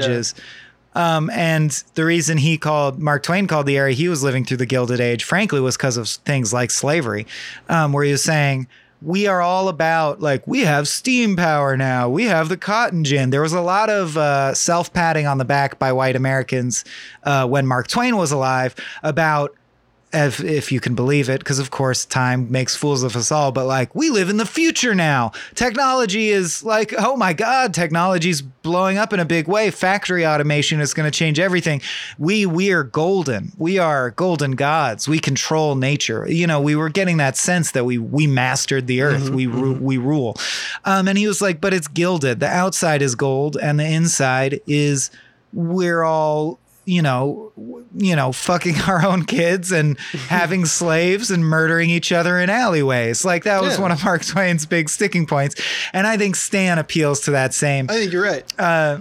Um, and the reason he called Mark Twain called the area he was living through the Gilded Age, frankly, was because of things like slavery, um, where he was saying we are all about like we have steam power now. We have the cotton gin. There was a lot of uh, self patting on the back by white Americans uh, when Mark Twain was alive about if, if you can believe it, because of course time makes fools of us all, but like we live in the future now. Technology is like, oh my God, technology's blowing up in a big way. Factory automation is going to change everything. We we are golden. We are golden gods. We control nature. You know, we were getting that sense that we we mastered the earth. we ru- we rule. Um, and he was like, but it's gilded. The outside is gold, and the inside is we're all you know, you know, fucking [laughs] our own kids and having [laughs] slaves and murdering each other in alleyways. Like that was Yeah. one of Mark Twain's big sticking points, and I think Stan appeals to that same. I think you're right. Uh,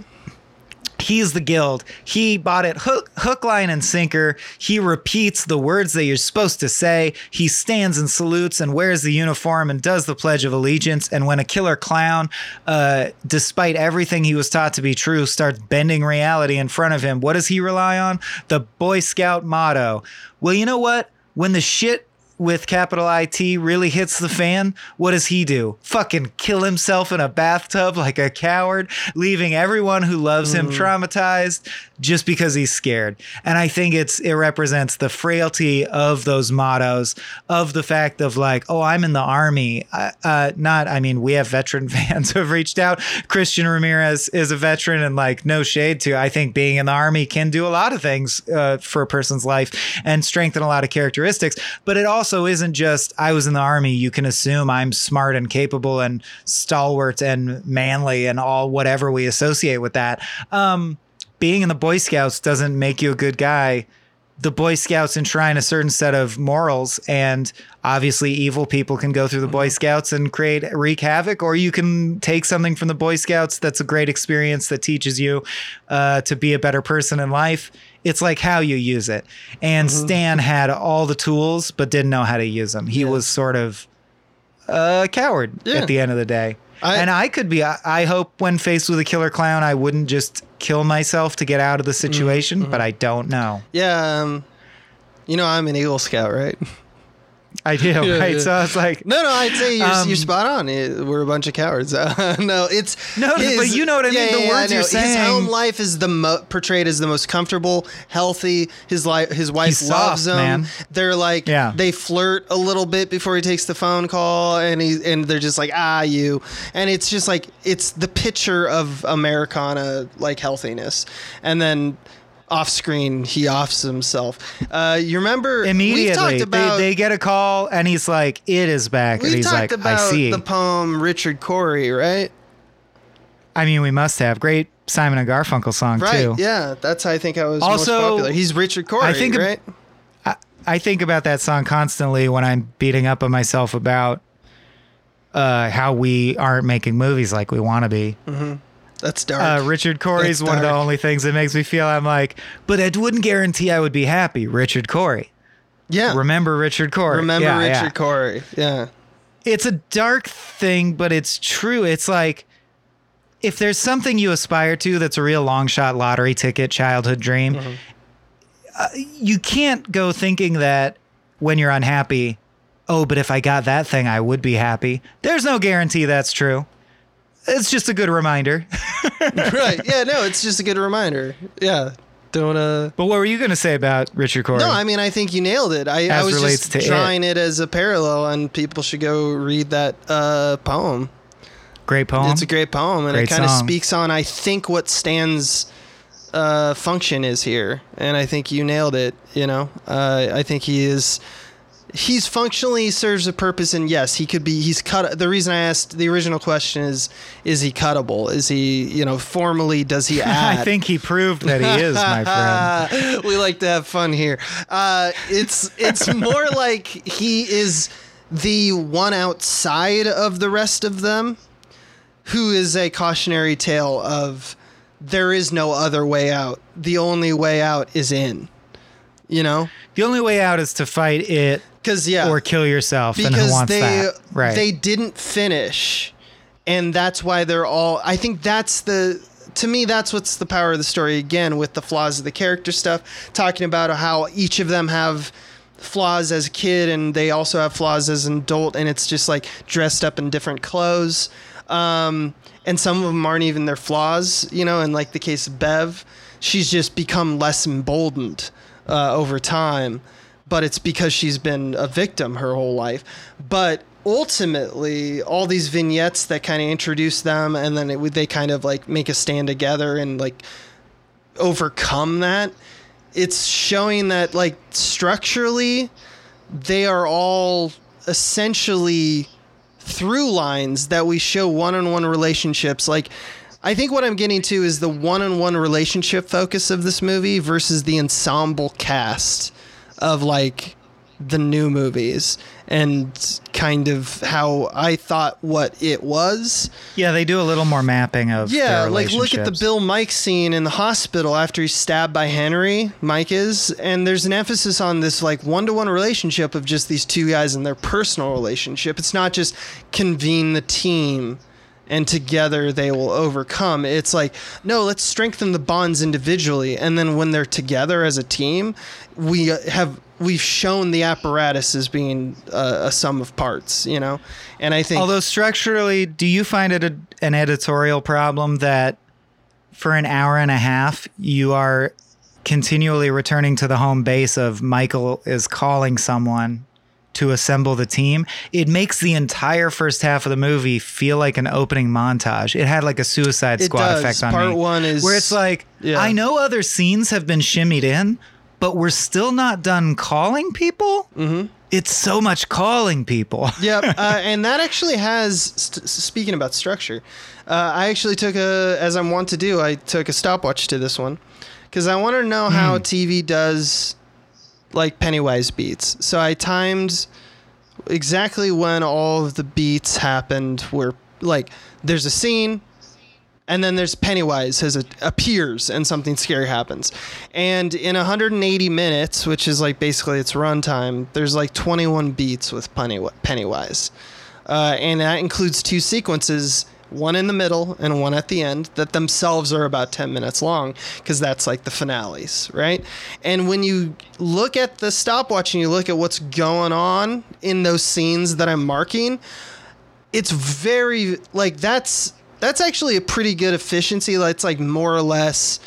He's the guild. He bought it hook, hook, line, and sinker. He repeats the words that you're supposed to say. He stands and salutes and wears the uniform and does the Pledge of Allegiance. And when a killer clown, uh, despite everything he was taught to be true, starts bending reality in front of him, what does he rely on? The Boy Scout motto. Well, you know what? When the shit with capital IT really hits the fan, what does he do? Fucking kill himself in a bathtub like a coward, leaving everyone who loves him mm. traumatized just because he's scared. And I think it's it represents the frailty of those mottos, of the fact of like, oh, I'm in the army. Uh, not, I mean, we have veteran [laughs] fans who have reached out. Christian Ramirez is a veteran, and like, no shade to. I think being in the army can do a lot of things uh, for a person's life and strengthen a lot of characteristics. But it also isn't just I was in the army. You can assume I'm smart and capable and stalwart and manly and all whatever we associate with that. Um, being in the Boy Scouts doesn't make you a good guy. The Boy Scouts enshrine a certain set of morals, and obviously, evil people can go through the Boy Scouts and create wreak havoc, or you can take something from the Boy Scouts that's a great experience that teaches you uh, to be a better person in life. It's like how you use it. And Stan had all the tools, but didn't know how to use them. He was sort of a coward Yeah. at the end of the day. I- and I could be. I, I hope when faced with a killer clown, I wouldn't just kill myself to get out of the situation. But I don't know. Yeah, um, you know I'm an Eagle Scout, right? I do, [laughs] Yeah, right? yeah. So was like No, no, I'd say you're, Um, you're spot on. We're a bunch of cowards. Uh, [laughs] no, it's No, but you know what I mean, the words I you're saying- His home life is the mo- portrayed as the most comfortable, healthy. His life, his wife loves him. man. They're like, Yeah. they flirt a little bit before he takes the phone call, and he and they're just like, ah, you, and it's just like it's the picture of Americana like healthiness, and then. Off screen, he offs himself. Uh, you remember immediately talked about they, they get a call, and he's like, "It is back," and he's talked like, about "I see." the poem Richard Cory, right? I mean, we must have great Simon and Garfunkel song Right. too. Yeah, that's how I think I was Also, most popular. He's Richard Cory, I think- right? I think about that song constantly when I'm beating up on myself about uh, how we aren't making movies like we want to be. That's dark. Uh, Richard Cory's That's one of the only things that makes me feel I'm like, but it wouldn't guarantee I would be happy. Richard Cory. yeah. Remember Richard Cory. Remember Yeah, Richard yeah. Corey. Yeah. It's a dark thing, but it's true. It's like if there's something you aspire to that's a real long shot lottery ticket childhood dream, Mm-hmm. uh, you can't go thinking that when you're unhappy, oh, but if I got that thing, I would be happy. There's no guarantee that's true. It's just a good reminder. [laughs] right. Yeah, no, it's just a good reminder. Yeah. Don't uh But what were you going to say about Richard Cory? No, I mean I think you nailed it. I, I was just to it. drawing it. as a parallel and people should go read that uh poem. Great poem. It's a great poem, and Great it kind of speaks on, I think, what Stan's uh, function is here. And I think you nailed it. You know, uh, I think he is. He's functionally serves a purpose, and yes, he could be. He's cut. The reason I asked the original question is: Is he cuttable? Is he, you know, formally does he [laughs] add? I think he proved that he is, my [laughs] friend. we like to have fun here. Uh, it's it's more [laughs] like he is the one outside of the rest of them, who is a cautionary tale of there is no other way out. The only way out is in. You know, The only way out is to fight it because yeah, or kill yourself. because they that? Right. they didn't finish and that's why they're all i think that's the to me that's what's the power of the story again with the flaws of the character stuff talking about how each of them have flaws as a kid and they also have flaws as an adult and it's just like dressed up in different clothes um, and some of them aren't even their flaws you know in like the case of bev she's just become less emboldened uh, over time but it's because she's been a victim her whole life. But ultimately all these vignettes that kind of introduce them and then it, they kind of like make a stand together and like overcome that it's showing that like structurally they are all essentially through lines that we show one-on-one relationships. Like i think what i'm getting to is the one-on-one relationship focus of this movie versus the ensemble cast of like the new movies and kind of how i thought what it was Yeah, they do a little more mapping of yeah, like look at the. Bill Mike scene in the hospital after he's stabbed by Henry. Mike is, and there's an emphasis on this like one-to-one relationship of just these two guys and their personal relationship. It's not just convene the team and together they will overcome. It's like no, let's strengthen the bonds individually, and then when they're together as a team, we have we've shown the apparatus as being uh, a sum of parts. You know, and I think Although structurally, do you find it a, an editorial problem that for an hour and a half you are continually returning to the home base of Michael is calling someone to assemble the team? It makes the entire first half of the movie feel like an opening montage. It had like a Suicide Squad does. effect on Part me, one is- where it's like Yeah. I know other scenes have been shimmied in, but we're still not done calling people. Mm-hmm. It's so much calling people. [laughs] yep uh, and that actually has st- speaking about structure uh, i actually took a as i'm wont to do i took a stopwatch to this one because i want to know how tv does like pennywise beats so i timed exactly when all of the beats happened where like there's a scene and then there's Pennywise as it appears and something scary happens. And in 180 minutes, which is like basically its runtime, there's like 21 beats with Penny- Pennywise. Uh, and that includes two sequences, one in the middle and one at the end, that themselves are about 10 minutes long because that's like the finales, right? And when you look at the stopwatch and you look at what's going on in those scenes that I'm marking, it's very like that's that's actually a pretty good efficiency. Like, It's like more or less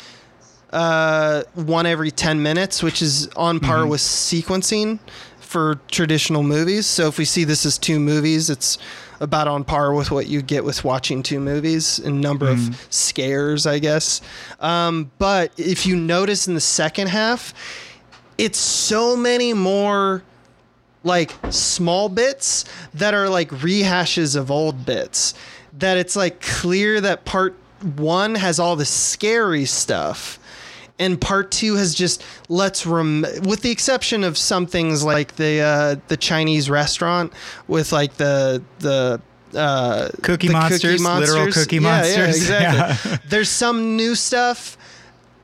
uh, one every ten minutes, which is on par with sequencing for traditional movies. So if we see this as two movies, it's about on par with what you get with watching two movies in number of scares, I guess. Um, but if you notice in the second half, it's so many more like small bits that are like rehashes of old bits that it's like clear that part one has all the scary stuff and part two has just let's rem with the exception of some things like the uh the chinese restaurant with like the the uh Cookie the monsters, literal cookie Yeah, monsters. [laughs] yeah exactly there's some new stuff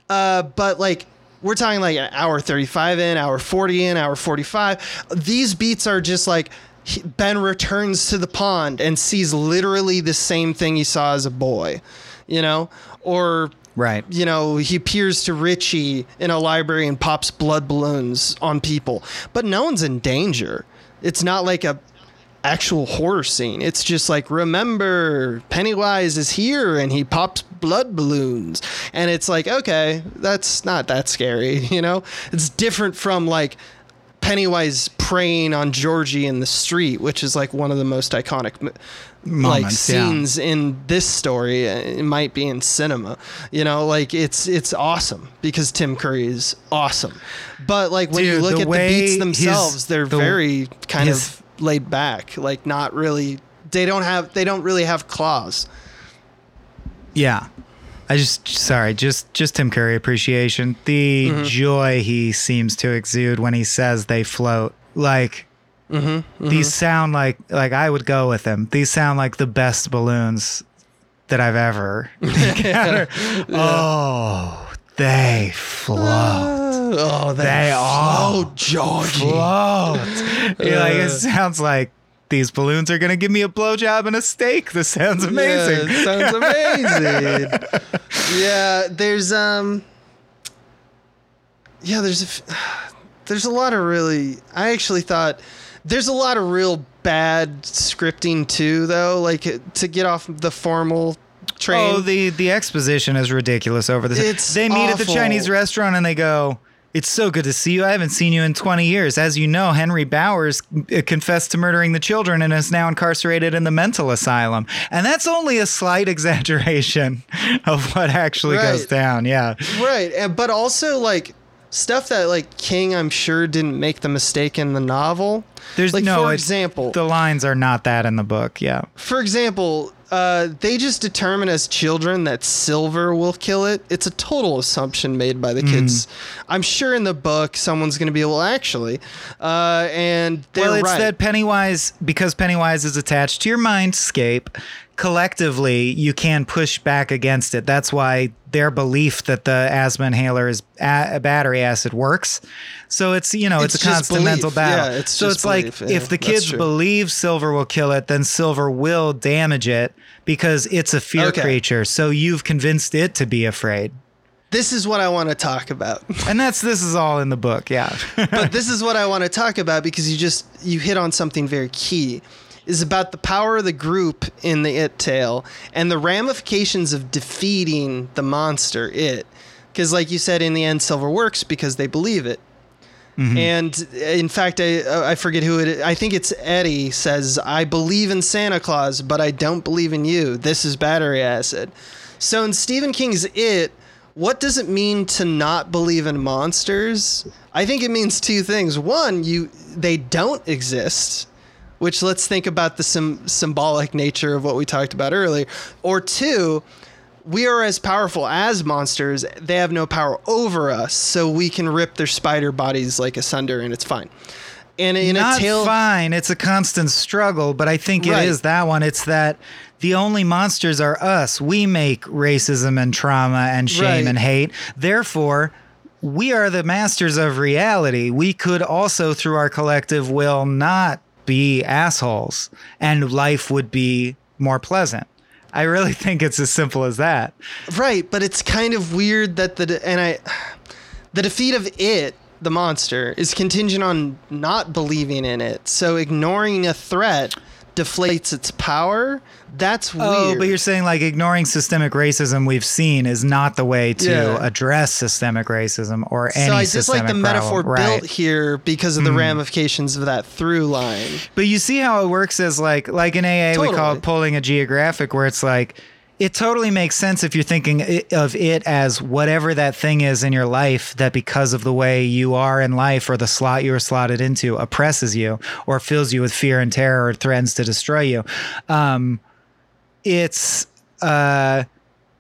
uh, but like we're talking like an hour 35 in, hour 40 in, hour 45. These beats are just like Ben returns to the pond and sees literally the same thing he saw as a boy, you know, or Right. you know, he appears to Richie in a library and pops blood balloons on people, but no one's in danger. It's not like a actual horror scene. It's just like remember Pennywise is here and he pops blood balloons and it's like okay, that's not that scary, [laughs] you know? It's different from like Pennywise preying on Georgie in the street, which is like one of the most iconic mo- like Moments, yeah. scenes in this story. Uh, It might be in cinema, you know, like it's it's awesome because Tim Curry is awesome. But like when you look the at the beats themselves, they're the- very kind his- of laid back, like not really. They don't have they don't really have claws. Yeah. I just sorry, just just Tim Curry appreciation. The Mm-hmm. joy he seems to exude when he says they float. Like Mm-hmm, these sound like like I would go with him. These sound like the best balloons that I've ever [laughs] encountered. Oh, they float. Oh, They all oh Georgie. float. [laughs] Yeah, like it sounds like these balloons are gonna give me a blowjob and a steak. This sounds amazing. Yeah, sounds [laughs] amazing. yeah, there's um yeah, there's a f- [sighs] there's a lot of really. I actually thought there's a lot of real bad scripting too, though. Like to get off the formal train. Oh, the the exposition is ridiculous over this. It's they meet at the. Chinese restaurant and they go, "It's so good to see you. I haven't seen you in 20 years. As you know, Henry Bowers uh, confessed to murdering the children and is now incarcerated in the mental asylum." And that's only a slight [laughs] exaggeration of what actually goes down. Yeah. Right, but also like stuff that like King, I'm sure didn't make the mistake in the novel. There's like no for example, The lines are not that in the book. Yeah. for example, uh, they just determine as children that silver will kill it. It's a total assumption made by the Mm. kids. I'm sure in the book someone's going to be well, actually, uh, and they're well, it's right. that Pennywise, because Pennywise is attached to your mindscape, collectively you can push back against it. That's why their belief that the asthma inhaler is a- battery acid works. So it's you know it's, It's a constant belief. mental battle. Yeah, it's so it's like. Yeah, if the kids believe silver will kill it, then silver will damage it because it's a fear Okay. creature. So you've convinced it to be afraid. this is what I want to talk about. [laughs] And that's this is all in the book, yeah. but [laughs] this is what I want to talk about because you just you hit on something very key is about the power of the group in the it tale and the ramifications of defeating the monster it. Because like you said in the end silver works because they believe it. Mm-hmm. And uh, in fact I, uh, I forget who it is. i think it's eddie says i believe in santa claus but i don't believe in you. This is battery acid. So in stephen king's it what does it mean to not believe in monsters? I think it means two things. One you they don't exist which let's think about the sim- symbolic nature of what we talked about earlier or two we are as powerful as monsters. They have no power over us, so we can rip their spider bodies like asunder, and it's fine. And in not a tale, fine. It's a constant struggle, but I think it is Right. that one. It's that the only monsters are us. We make racism and trauma and shame Right. and hate. Therefore, we are the masters of reality. We could also, through our collective will, not be assholes, and life would be more pleasant. I really [laughs] think it's as simple as that. right? But it's kind of weird that the and I, the defeat of it, the monster, is contingent on not believing in it. So ignoring a threat deflates its power. That's weird. Oh, but you're saying like ignoring systemic racism we've seen is not the way to Yeah. address systemic racism or any so I just like the systemic metaphor. Right. Built here because of the ramifications of that through line. But you see how it works as like like in AA we call it pulling a geographic where it's like it totally makes sense if you're thinking of it as whatever that thing is in your life that because of the way you are in life or the slot you were slotted into oppresses you or fills you with fear and terror or threatens to destroy you. Um, it's uh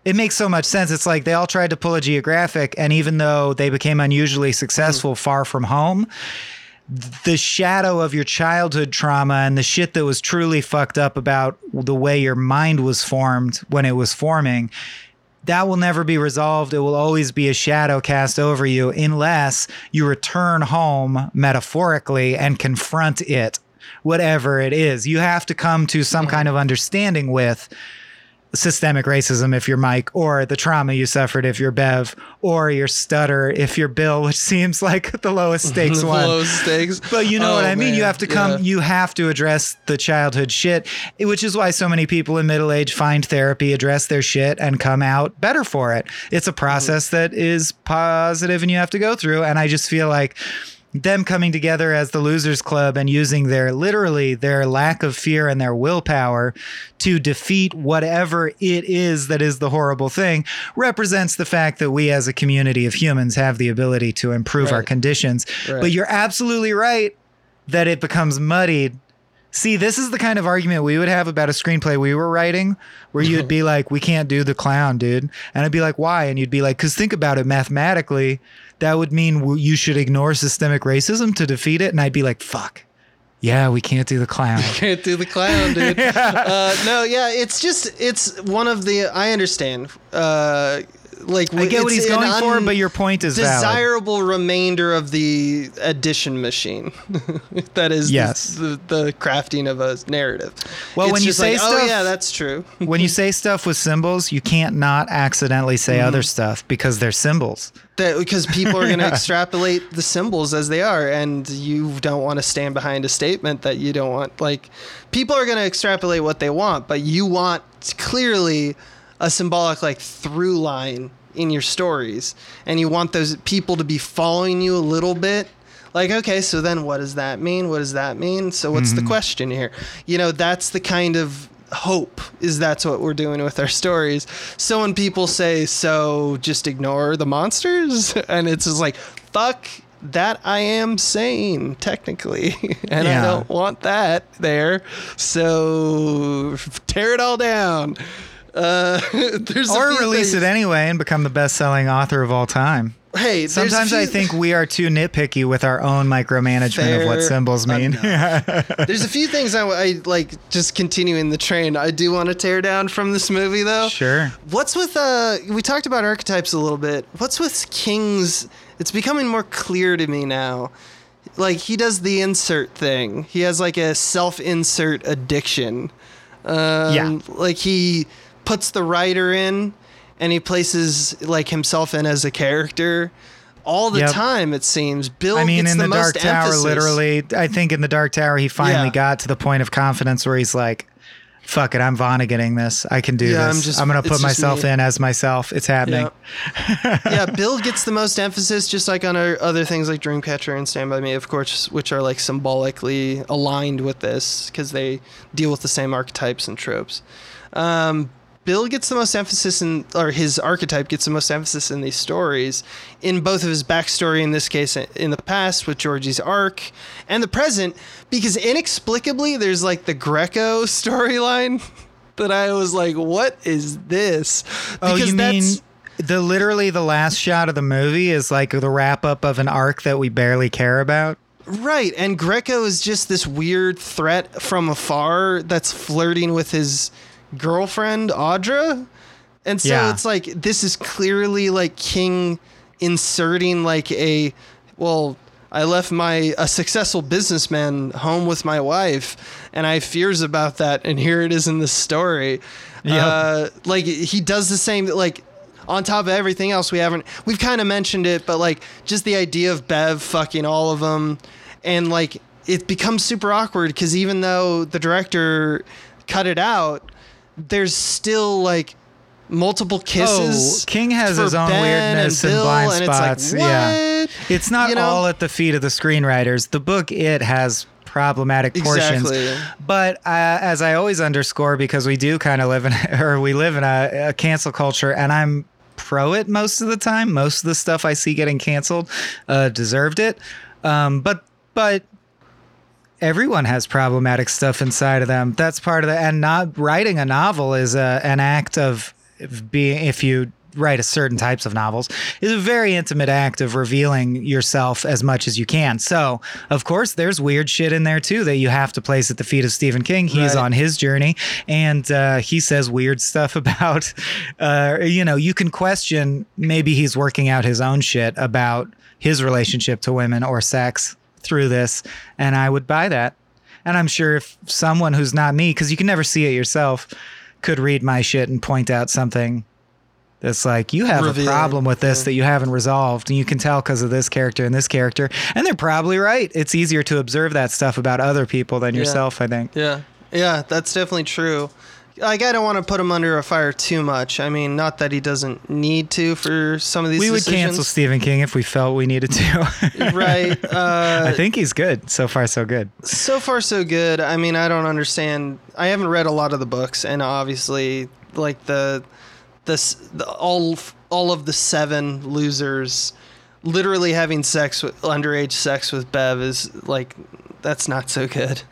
it makes so much sense. It's like they all tried to pull a geographic, and even though they became unusually successful far from home, the shadow of your childhood trauma and the shit that was truly fucked up about the way your mind was formed when it was forming that will never be resolved. It will always be a shadow cast over you unless you return home metaphorically and confront it, whatever it is. You have to come to some kind of understanding with systemic racism if you're Mike, or the trauma you suffered if you're Bev, or your stutter if you're Bill, which [laughs] seems like the lowest stakes one. Low stakes. But you know Oh, what I mean? You have to come, Yeah. you have to address the childhood shit, which is why so many people in middle age find therapy, address their shit, and come out better for it. It's a process that is positive and you have to go through. And I just feel like them coming together as the losers club and using their literally their lack of fear and their willpower to defeat whatever it is that is the horrible thing represents the fact that we as a community of humans have the ability to improve our conditions Right. but you're absolutely right that it becomes muddied See, this is the kind of argument we would have about a screenplay we were writing, where you'd be [laughs] like, "We can't do the clown, dude," and I'd be like, "Why?" And you'd be like, "Cause think about it mathematically, that would mean you should ignore systemic racism to defeat it," and I'd be like, "Fuck, yeah, we can't do the clown." [laughs] Can't do the clown, dude. [laughs] uh, no, yeah, it's just it's one of the. I understand uh, like I get what he's going for, but your point is valid. desirable remainder of the addition machine [laughs] that is Yes. the, the, crafting of a narrative Well, It's when you say like, oh stuff- yeah that's true [laughs] when you say stuff with symbols, you can't not accidentally say Mm-hmm. other stuff because they're symbols. that because people are going [laughs] to extrapolate the symbols as they are and you don't want to stand behind a statement that you don't want like people are going to extrapolate what they want but you want clearly a symbolic like through line in your stories and you want those people to be following you a little bit. Like okay so then what does that mean? What does that mean? So what's the mm-hmm. question here? You know that's the kind of hope is that's what we're doing with our stories. So when people say so just ignore the monsters [laughs] and it's just like fuck that i am saying technically [laughs] and i don't want that there. So tear it all down uh [laughs] there's Or few release things- it anyway and become the best selling author of all time. hey Sometimes I think we are too nitpicky with our own micromanagement of what symbols mean. [laughs] There's a few things I, I like just continuing the train. I do want to tear down from this movie though. sure. What's with uh we talked about archetypes a little bit. What's with King's it's becoming more clear to me now. Like he does the insert thing. He has like a self-insert addiction. Um, Yeah. like he puts the writer in and he places like himself in as a character all the Yep. time it seems. Bill I mean, gets in the, the, Dark most Tower, emphasis. literally, I think in the Dark Tower, he finally Yeah. got to the point of confidence where he's like, fuck it, I'm Vonneguting this. I can do Yeah, I'm this. just- I'm going to put myself me." in as myself. It's happening. Yeah. yeah, Bill gets the most emphasis, just like on our other things like Dreamcatcher and Stand By Me, of course, which are like symbolically aligned with this because they deal with the same archetypes and tropes. Um, Bill gets the most emphasis in, or his archetype gets the most emphasis in these stories, in both of his backstory, in this case, in the past with Georgie's arc, and the present, because inexplicably there's like the Greco [laughs] storyline that I was like, what is this? Oh, Because you mean the literally the last shot of the movie is like the wrap up of an arc that we barely care about? Right, and Greco is just this weird threat from afar that's flirting with his girlfriend Audra. And so Yeah. it's like this is clearly like King inserting like a well, I left my a successful businessman home with my wife and I have fears about that and here it is in the story. Yep. Uh, like he does the same like on top of everything else we haven't we've kind of mentioned it but like just the idea of bev fucking all of them and like it becomes super awkward because even though the director cut it out there's still like multiple kisses Oh, King has his own Ben weirdness and, Bill, blind and spots. it's like, Yeah. It's not You know? all at the feet of the screenwriters. The book, it has problematic portions. Exactly. But uh, as I always underscore, because we do kind of live in, [laughs] or we live in a, a cancel culture, and I'm pro it most of the time. Most of the stuff I see getting canceled uh, deserved it. Um, but but everyone has problematic stuff inside of them. That's part of the and not writing a novel is a, an act of being if you write a certain types of novels is a very intimate act of revealing yourself as much as you can. So, of course, there's weird shit in there too that you have to place at the feet of Stephen King. He's Right. on his journey and uh, he says weird stuff [laughs] about, uh, you know, you can question maybe he's working out his own shit about his relationship to women or sex through this. And I would buy that. And I'm sure if someone who's not me, because you can never see it yourself, could read my shit and point out something that's like, you have Revealing, a problem with this yeah. that you haven't resolved. And you can tell because of this character and this character. And they're probably right. It's easier to observe that stuff about other people than yourself, I think. Yeah, yeah, that's definitely true. Like, I don't want to put him under a fire too much. I mean, not that he doesn't need to for some of these We would decisions. cancel Stephen King if we felt we needed to. [laughs] right. Uh, I think he's good. So far, so good. so far, so good. I mean, I don't understand. I haven't read a lot of the books, and obviously, like the, this, the all all of the seven losers, literally having sex with underage sex with Bev is like that's not so good.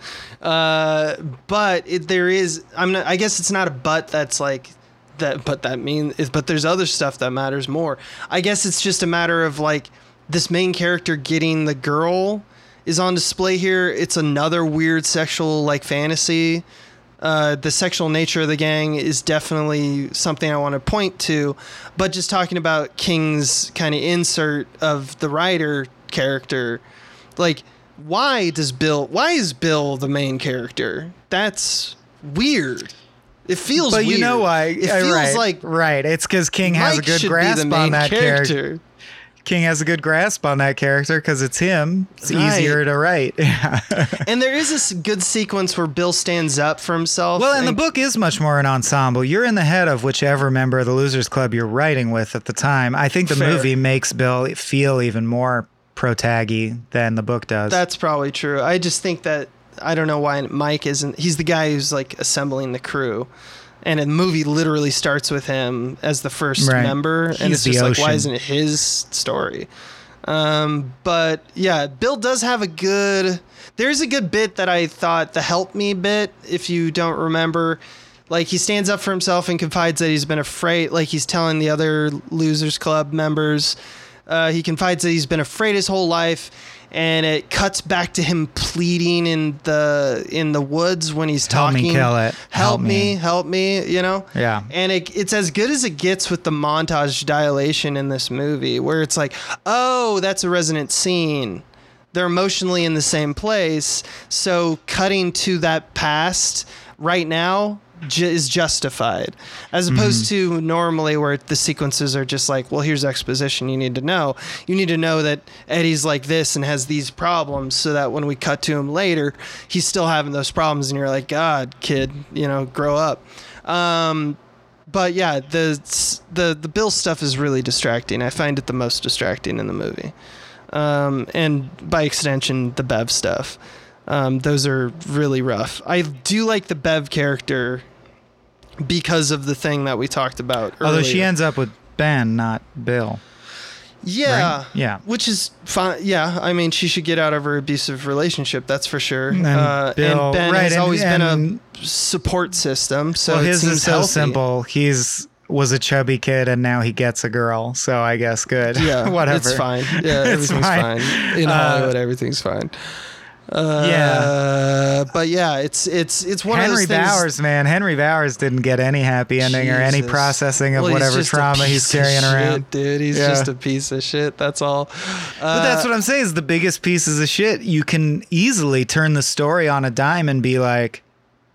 Uh, but it, there is. I'm not. I guess it's not a but. That's like that. But that mean is. But there's other stuff that matters more. I guess it's just a matter of like this main character getting the girl is on display here. It's another weird sexual like fantasy Uh, the sexual nature of the gang is definitely something I want to point to, but just talking about King's kind of insert of the writer character, like why does Bill? Why is Bill the main character? That's weird. It feels. But you know why? It uh, feels right, like right. It's because King has a good grasp on that character. character. King has a good grasp on that character because it's him. It's Right. easier to write. [laughs] Yeah. And there is this good sequence where Bill stands up for himself. well, and the book is much more an ensemble. You're in the head of whichever member of the Losers Club you're writing with at the time. I think the Fair. movie makes Bill feel even more protaggy than the book does. That's probably true. I just think that I don't know why Mike isn't. He's the guy who's like assembling the crew, and the movie literally starts with him as the first Right. member, and He's it's just like, why isn't it his story? Um, but yeah, Bill does have a good. There's a good bit that I thought the help me bit. If you don't remember, like he stands up for himself and confides that he's been afraid. Like he's telling the other losers club members, uh, he confides that he's been afraid his whole life, and it cuts back to him pleading in the in the woods when he's Help me talking. kill it. Help, Help me, me." help me. You know. Yeah. And it, it's as good as it gets with the montage dilation in this movie, where it's like, oh, that's a resonant scene. They're emotionally in the same place. So cutting to that past right now ju- is justified, as opposed to normally where the sequences are just like, well, here's exposition you need to know. You need to know that Eddie's like this and has these problems, so that when we cut to him later, he's still having those problems, and you're like, God, kid, you know, grow up. Um, but yeah, the the the Bill stuff is really distracting. I find it the most distracting in the movie, um, and by extension, the Bev stuff. Um, those are really rough. I do like the Bev character because of the thing that we talked about. Although she ends up with Ben, not Bill. yeah, right? Yeah. which is fine. Yeah, I mean, she should get out of her abusive relationship. That's for sure. And uh, Bill- and Ben right, has and- always and- been a support system. So well, it his seems is so healthy. simple. He's was a chubby kid and now he gets a girl. So I guess good. Yeah, [laughs] whatever. It's fine. Yeah, [laughs] everything's fine. fine. In Uh, Hollywood, everything's fine. Uh, Yeah. but yeah, it's it's it's one Henry of those things. Bowers, man, Henry Bowers didn't get any happy ending or any processing of Well, whatever trauma he's carrying shit, around. dude. He's Yeah. just a piece of shit. That's all. But that's what I'm saying is the biggest pieces of shit. You can easily turn the story on a dime and be like,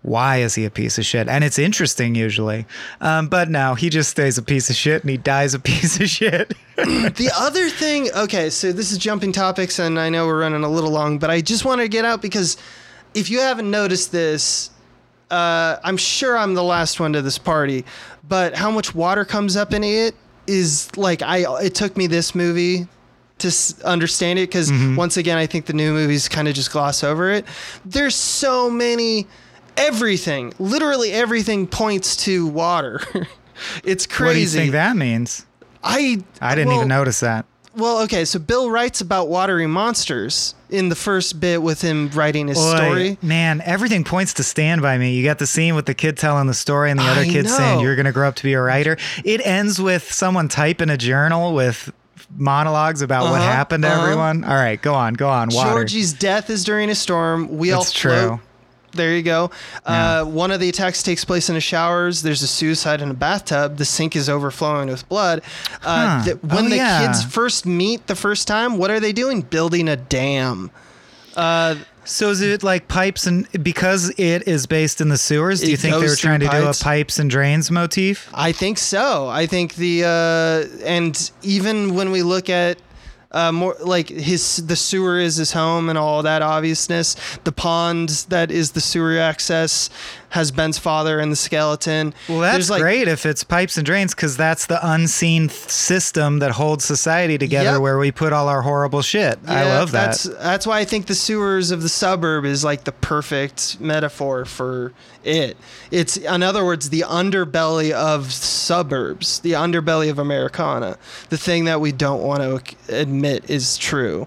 why is he a piece of shit? And it's interesting usually. Um, but no, he just stays a piece of shit and he dies a [laughs] piece of shit. [clears throat] The other thing, okay, so this is jumping topics, and I know we're running a little long, but I just wanted to get out because if you haven't noticed this, uh, I'm sure I'm the last one to this party, but how much water comes up in it is like I. It took me this movie to s- understand it because once again, I think the new movies kind of just gloss over it. There's so many. Everything, literally everything, points to water. [laughs] it's crazy. What do you think that means? I I didn't well, even notice that. well, okay, so Bill writes about watery monsters in the first bit with him writing his Boy, story. Man, everything points to Stand By Me. You got the scene with the kid telling the story and the other I kid saying. You're going to grow up to be a writer. It ends with someone typing a journal with monologues about what Uh-huh, happened to uh-huh. everyone. All right, go on, go on. Water. Georgie's death is during a storm. We all That's float. true. There you go. Yeah. Uh, one of the attacks takes place in the showers. There's a suicide in a bathtub. The sink is overflowing with blood. Uh, Huh. th- when Oh, the yeah. kids first meet the first time, what are they doing? Building a dam. Uh, So is it like pipes and because it is based in the sewers? Do you think they were trying to do a pipes. pipes and drains motif? I think so. I think the uh, and even when we look at uh, more like his the sewer is his home and all that obviousness. The pond that is the sewer access has Ben's father and the skeleton. Well, that's like, great if it's pipes and drains because that's the unseen th- system that holds society together Yep. where we put all our horrible shit. I love that. That's that's why I think the sewers of the suburb is like the perfect metaphor for it. It's in other words the underbelly of suburbs, the underbelly of Americana. The thing that we don't want to admit is true.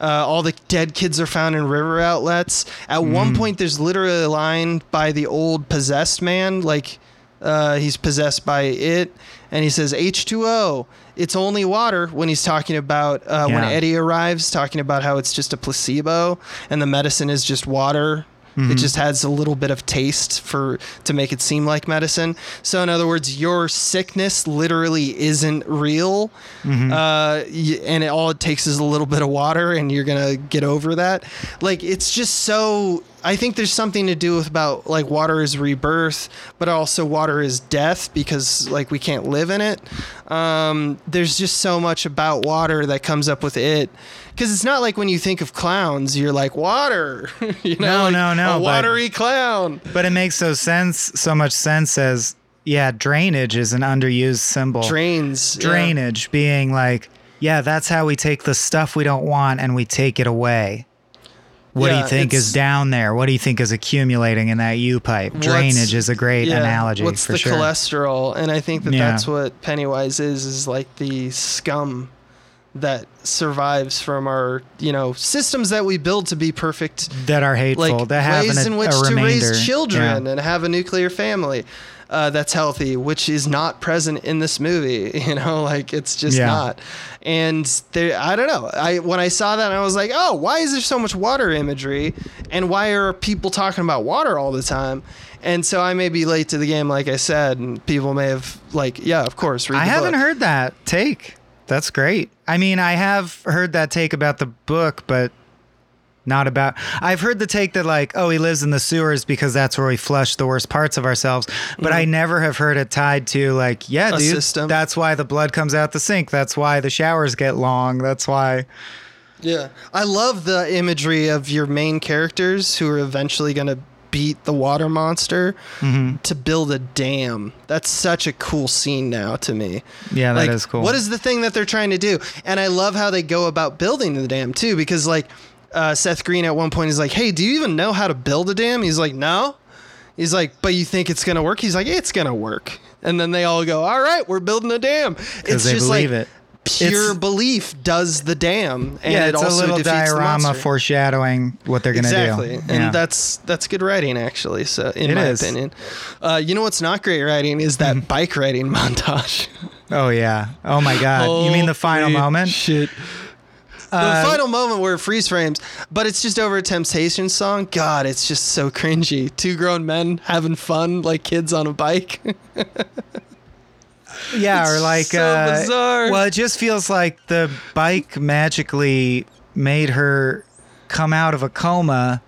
Uh, all the dead kids are found in river outlets. At one point, there's literally a line by the old possessed man, like uh, he's possessed by it, and he says H2O. It's only water when he's talking about uh, when Eddie arrives, talking about how it's just a placebo and the medicine is just water. It just has a little bit of taste for to make it seem like medicine. So in other words, your sickness literally isn't real, uh, y- and it, all it takes is a little bit of water, and you're gonna get over that. Like it's just so. I think there's something to do with about like water is rebirth, but also water is death because like we can't live in it. Um, there's just so much about water that comes up with it. Because it's not like when you think of clowns, you're like water. [laughs] you know, No, like, no, no, A but- watery clown. But it makes so sense, so much sense as yeah, drainage is an underused symbol. Drains. yeah. drainage being like, yeah, that's how we take the stuff we don't want and we take it away. What do you think is down there? What do you think is accumulating in that U pipe? Drainage is a great yeah, analogy What's for the sure. cholesterol? And I think that Yeah. that's what Pennywise is, is like the scum that survives from our, you know, systems that we build to be perfect that are hateful, like that have ways an, in which to remainder. raise children Yeah. and have a nuclear family uh, that's healthy, which is not present in this movie. [laughs] You know, like it's just Yeah. not. And there, I don't know. I when I saw that, I was like, oh, why is there so much water imagery, and why are people talking about water all the time? And so I may be late to the game, like I said, and people may have like, yeah, of course. Read I haven't book. heard that take. That's great. I mean, I have heard that take about the book, but not about. I've heard the take that like, oh, he lives in the sewers because that's where we flush the worst parts of ourselves. But I never have heard it tied to like, yeah, Mm-hmm. A dude, system. that's why the blood comes out the sink. That's why the showers get long. That's why. Yeah. I love the imagery of your main characters who are eventually going to beat the water monster Mm-hmm. to build a dam. That's such a cool scene now to me. Yeah, that like, is cool. What is the thing that they're trying to do? And I love how they go about building the dam too, because like uh, Seth Green at one point is like, "Hey, do you even know how to build a dam?" He's like, "No." He's like, "But you think it's gonna work?" He's like, "It's gonna work." And then they all go, "All right, we're building a dam." It's they just believe like it. Pure It's- belief does the dam, and yeah, it it's a also little defeats diorama foreshadowing what they're gonna exactly. do. Exactly, and Yeah. that's that's good writing actually. So in It my is. opinion, uh, you know what's not great writing is that [laughs] bike riding montage. oh yeah. Oh my god. you mean the final moment? Shit. Uh, the final moment where it freeze frames, but it's just over a Temptation song. God, it's just so cringy. Two grown men having fun like kids on a bike. [laughs] Yeah, or like so uh, bizarre. Well, it just feels like the bike magically made her come out of a coma,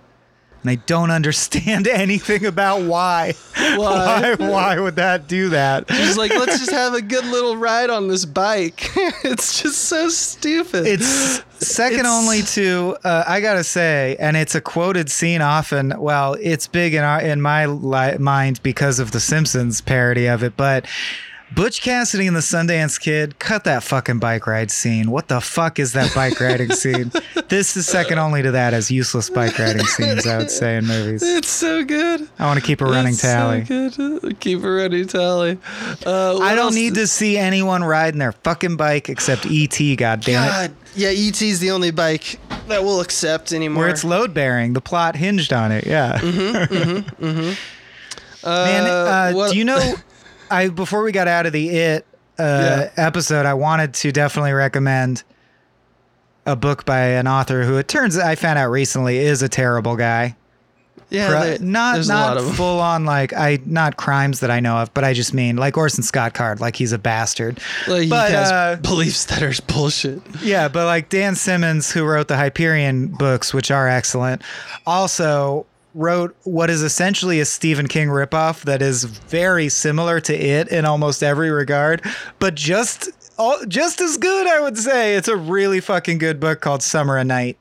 and I don't understand [laughs] anything about why. Why? [laughs] why? Why would that do that? She's like let's just have a [laughs] good little ride on this bike. it's just so stupid. It's second It's- only to uh, I gotta say, and it's a quoted scene often. Well, it's big in our in my li- mind because of the Simpsons parody of it, but. Butch Cassidy and the Sundance Kid, cut that fucking bike ride scene. What the fuck is that bike riding scene? [laughs] This is second only to that as useless bike riding scenes, I would say, in movies. It's so good. I want to keep a running It's tally. So good. Keep a running tally. Uh, I don't else- need to see anyone riding their fucking bike except ET, God damn it. Yeah, ET's the only bike that we'll accept anymore. Where it's load bearing. The plot hinged on it. Yeah. [laughs] uh, Man, uh, what- do you know? [laughs] I before we got out of the it uh, Yeah. episode, I wanted to definitely recommend a book by an author who it turns I found out recently is a terrible guy. Yeah, Pro- there- not there's a lot not full on like I not crimes that I know of, but I just mean like Orson Scott Card, like he's a bastard. Like, he but has uh, beliefs that are bullshit. yeah, but like Dan Simmons, who wrote the Hyperion books, which are excellent, also wrote what is essentially a Stephen King ripoff that is very similar to it in almost every regard, but just all, just as good, I would say. It's a really fucking good book called Summer of Night.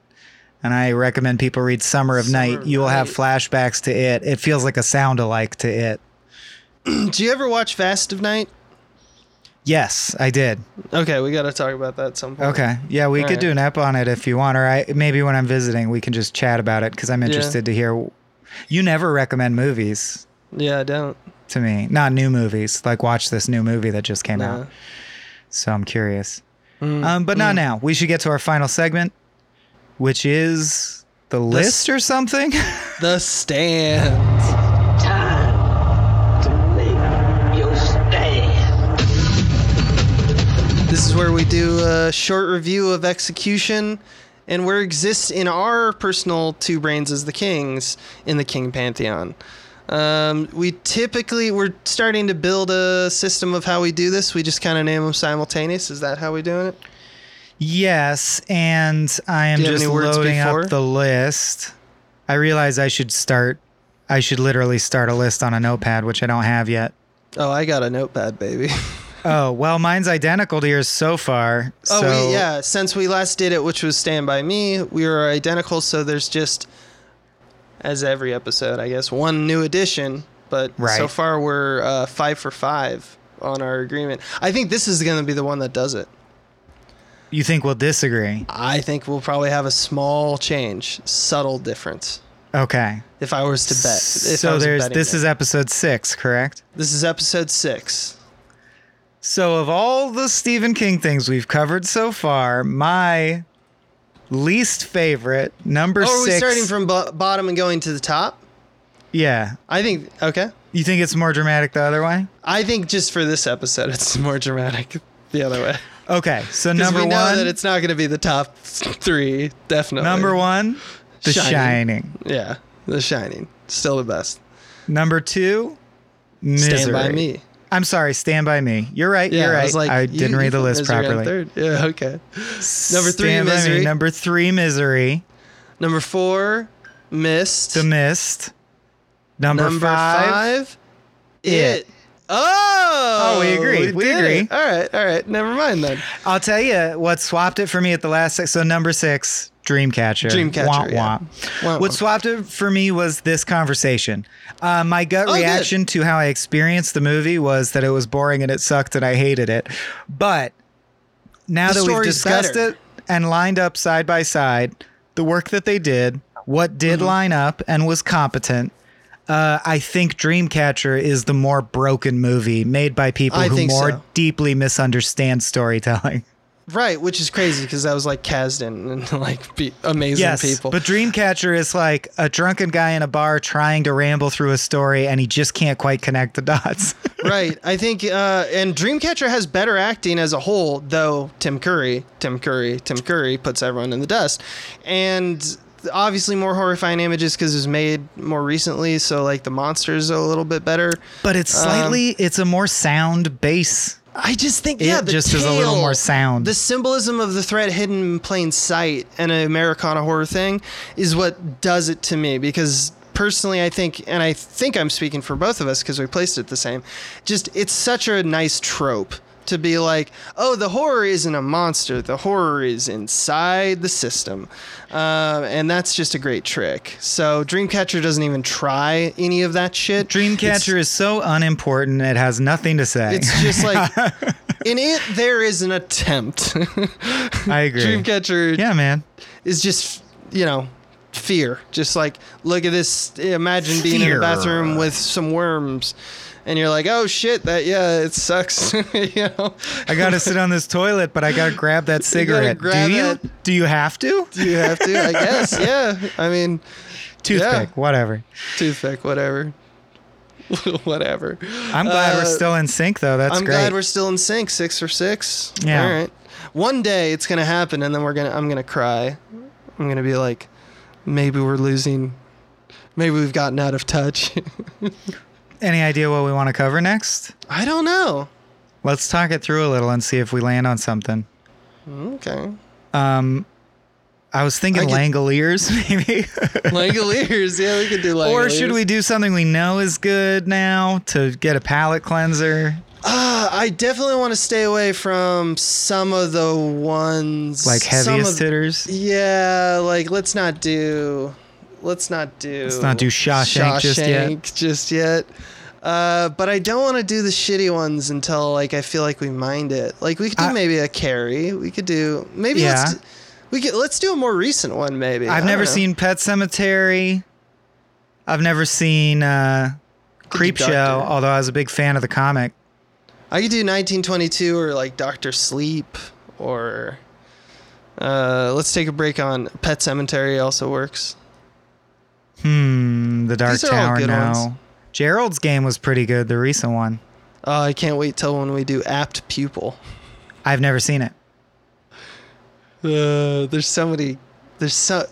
And I recommend people read Summer of Night. of You will have flashbacks to it. It feels like a sound alike to it. [clears throat] Do you ever watch Vast of Night? Yes, I did. Okay, we got to talk about that at some point. Okay. Yeah, we All could right. do an ep on it if you want, or I maybe when I'm visiting, we can just chat about it because I'm interested to hear. You never recommend movies Yeah, I don't. to me, not new movies. Like watch this new movie that just came Nah. out. So I'm curious. Mm, um, but not now. We should get to our final segment, which is the list or something. [laughs] The Stand. Time to make your stand. This is where we do a short review of Execution and where exists in our personal two brains as the kings in the king pantheon. Um, we typically we're starting to build a system of how we do this. We just kind of name them simultaneous. Is that how we doing it? Yes, and I am Do you have just loading before? up the list. I realize I should start. I should literally start a list on a notepad, which I don't have yet. Oh, I got a notepad, baby. [laughs] Oh well, mine's identical to yours so far. Oh, we, yeah. Since we last did it, which was Stand By Me, we were identical. So there's just, as every episode, I guess, one new addition. But so far, we're uh, five for five on our agreement. I think this is going to be the one that does it. you think we'll disagree? I think we'll probably have a small change, subtle difference. Okay. If I was to bet. If so there's this man. is episode six, correct? this is episode six. So of all the Stephen King things we've covered so far, my least favorite number Oh, are we starting from bo- bottom and going to the top? yeah. I think okay. You think it's more dramatic the other way? I think just for this episode, it's more dramatic the other way. Okay. So number we know one. that it's not going to be the top three, definitely. number one, The Shining. Shining. Yeah, The Shining, still the best. Number two, Misery. Stand by Me. I'm sorry, Stand by Me. You're right. Yeah, you're right. I was like, I didn't you read the list properly. Third. Yeah, [laughs] okay. Number three, Stand by Me. Misery. Number three, Misery. Number four, Mist. The Mist. Number, Number five, five, It. Oh, Oh, we agree. We did agree. it. All right, all right. Never mind then. I'll tell you what swapped it for me at the last sec. So number six, Dreamcatcher. Dreamcatcher, Wah, yeah. Wah, What swapped it for me was this conversation. Uh, my gut Oh, good. reaction to how I experienced the movie was that it was boring and it sucked and I hated it. But now The that we've discussed better. it and lined up side by side, the work that they did, what did Mm-hmm. line up and was competent. Uh, I think Dreamcatcher is the more broken movie made by people I who more so. deeply misunderstand storytelling. Right, which is crazy because that was like Kasdan and [laughs] like be amazing yes, people. but Dreamcatcher is like a drunken guy in a bar trying to ramble through a story and he just can't quite connect the dots. [laughs] right. I think, uh, and Dreamcatcher has better acting as a whole, though Tim Curry, Tim Curry, Tim Curry puts everyone in the dust. And obviously more horrifying images because it was made more recently. So, like, the monsters are a little bit better. but it's Um, slightly, it's a more sound base. I just think, It yeah, the just is a little more sound. The symbolism of the threat hidden in plain sight and an Americana horror thing is what does it to me because personally I think and I think I'm speaking for both of us because we placed it the same just it's such a nice trope to be like oh the horror isn't a monster the horror is inside the system um, and that's just a great trick so Dreamcatcher doesn't even try any of that shit Dreamcatcher is so unimportant, it has nothing to say. it's just like [laughs] in it there is an attempt I agree. Dreamcatcher yeah, man. is just you know fear. Just like look at this. Imagine being in a bathroom with some worms, and you're like, oh shit, that yeah, it sucks. [laughs] you know. I got to sit on this toilet, but I got to grab that [laughs] cigarette. grab Do you? that- Do you have to? Do you have to? I guess. [laughs] Yeah. I mean, Toothpick, whatever. toothpick, whatever. whatever. I'm glad we're Uh, still in sync, though. That's I'm great. glad we're still in sync, six for six. Yeah. All right. One day it's gonna happen, and then we're gonna. I'm gonna cry. I'm gonna be like, maybe we're losing. Maybe we've gotten out of touch. Any idea what we want to cover next? I don't know. Let's talk it through a little and see if we land on something. Okay. Um, I was thinking I could- Langoliers, [laughs] maybe. Langoliers. Yeah, we could do Langoliers. or should we do something we know is good now to get a palate cleanser? Uh, I definitely want to stay away from some of the ones Like heaviest of- hitters? Yeah, like let's not do. Let's not do. Let's not do Shawshank just yet. Just yet. Uh, but I don't want to do the shitty ones until like I feel like we mind it. Like we could do I- maybe a Carrie. We could do maybe Yeah. let's. do- We could let's do a more recent one maybe. I've never know. seen Pet Sematary. I've never seen uh, Creepshow, although I was a big fan of the comic. I could do 1922 or like Doctor Sleep or uh, let's take a break on Pet Sematary also works. Hmm, The Dark These are all Tower, good no. ones. Gerald's game was pretty good, the recent one. Oh, I can't wait till when we do Apt Pupil. I've never seen it. Uh, there's so many There's so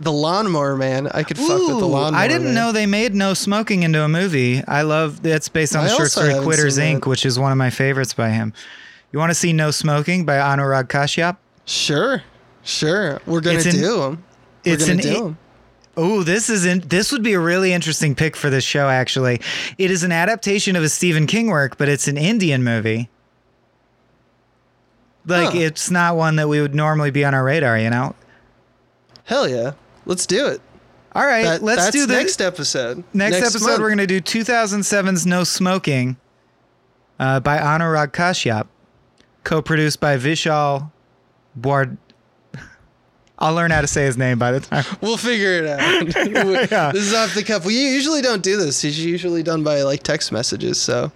the lawnmower man. I could fuck with the Ooh, lawnmower. I didn't man. know they made No Smoking into a movie. I love it's based on I the short story haven't Quitters seen Inc., that. which is one of my favorites by him. You want to see No Smoking by Anurag Kashyap? Sure, sure. We're gonna It's do them. We're it's gonna an do 'em. Oh, this is in, this would be a really interesting pick for this show. Actually, it is an adaptation of a Stephen King work, but it's an Indian movie. Like Huh. it's not one that we would normally be on our radar, you know. Hell yeah, let's do it. All right, That- let's do the next episode. Next, episode, month. we're going to do 2007's No Smoking uh, by Anurag Kashyap, co produced by Vishal Bard. I'll learn how to say his name by the time. We'll figure it out. [laughs] [laughs] Yeah. This is off the cuff. We usually don't do this. It's usually done by like text messages. So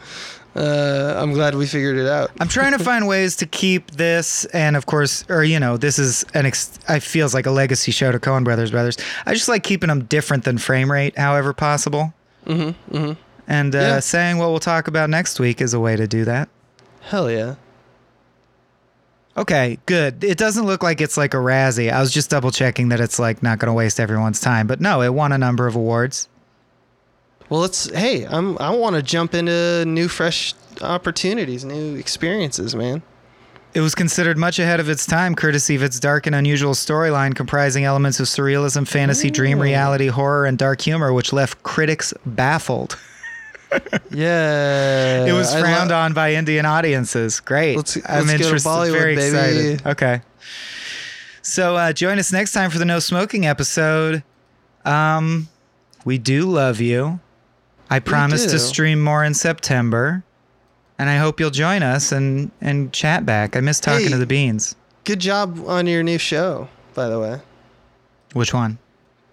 uh, I'm glad we figured it out. I'm trying to [laughs] find ways to keep this, and of course, or you know, this is an. Ex- I feels like a legacy show to Coen Brothers Brothers. I just like keeping them different than frame rate, however possible. Mm-hmm. mm-hmm. And uh, Yeah. saying what we'll talk about next week is a way to do that. Hell yeah. Okay, good. It doesn't look like it's like a Razzie. I was just double checking that it's like not going to waste everyone's time. But no, it won a number of awards. Well, let's. Hey, I'm. I want to jump into new, fresh opportunities, new experiences, man. It was considered much ahead of its time, courtesy of its dark and unusual storyline comprising elements of surrealism, fantasy, dream reality, horror, and dark humor, which left critics baffled. [laughs] [laughs] Yeah. it was frowned lo- on by Indian audiences. Great. Let's- I'm let's interested. Very baby. excited. Okay. So uh, join us next time for the no smoking episode. Um, we do love you. I promise to stream more in September, and I hope you'll join us and and chat back. I miss talking Hey. to the beans. Good job on your new show, by the way. Which one?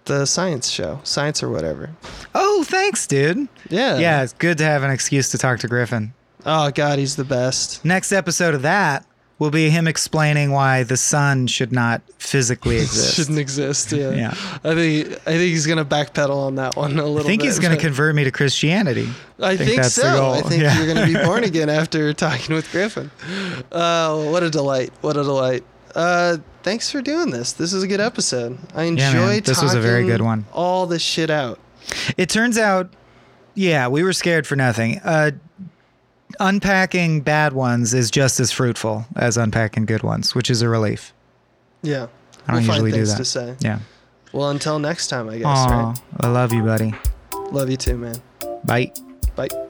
The science show, science or whatever. Oh, thanks, dude. Yeah. Yeah, it's good to have an excuse to talk to Griffin. Oh God, he's the best. Next episode of that will be him explaining why the sun should not physically [laughs] exist. Shouldn't exist. Yeah. Yeah. I think I think he's gonna backpedal on that one a little. I think bit, he's going to convert me to Christianity. I think, the so. I think Yeah. you're going to be born [laughs] again after talking with Griffin. Uh, what a delight! What a delight! Uh, thanks for doing this. This is a good episode. I man. enjoyed. This was a very good one. All this shit out. It turns out, yeah, we were scared for nothing. Uh, unpacking bad ones is just as fruitful as unpacking good ones, which is a relief. Yeah. I don't we'll usually do that. to say. Yeah. Well, until next time, I guess. Aw, I love you, buddy. Love you too, man. Bye. Bye.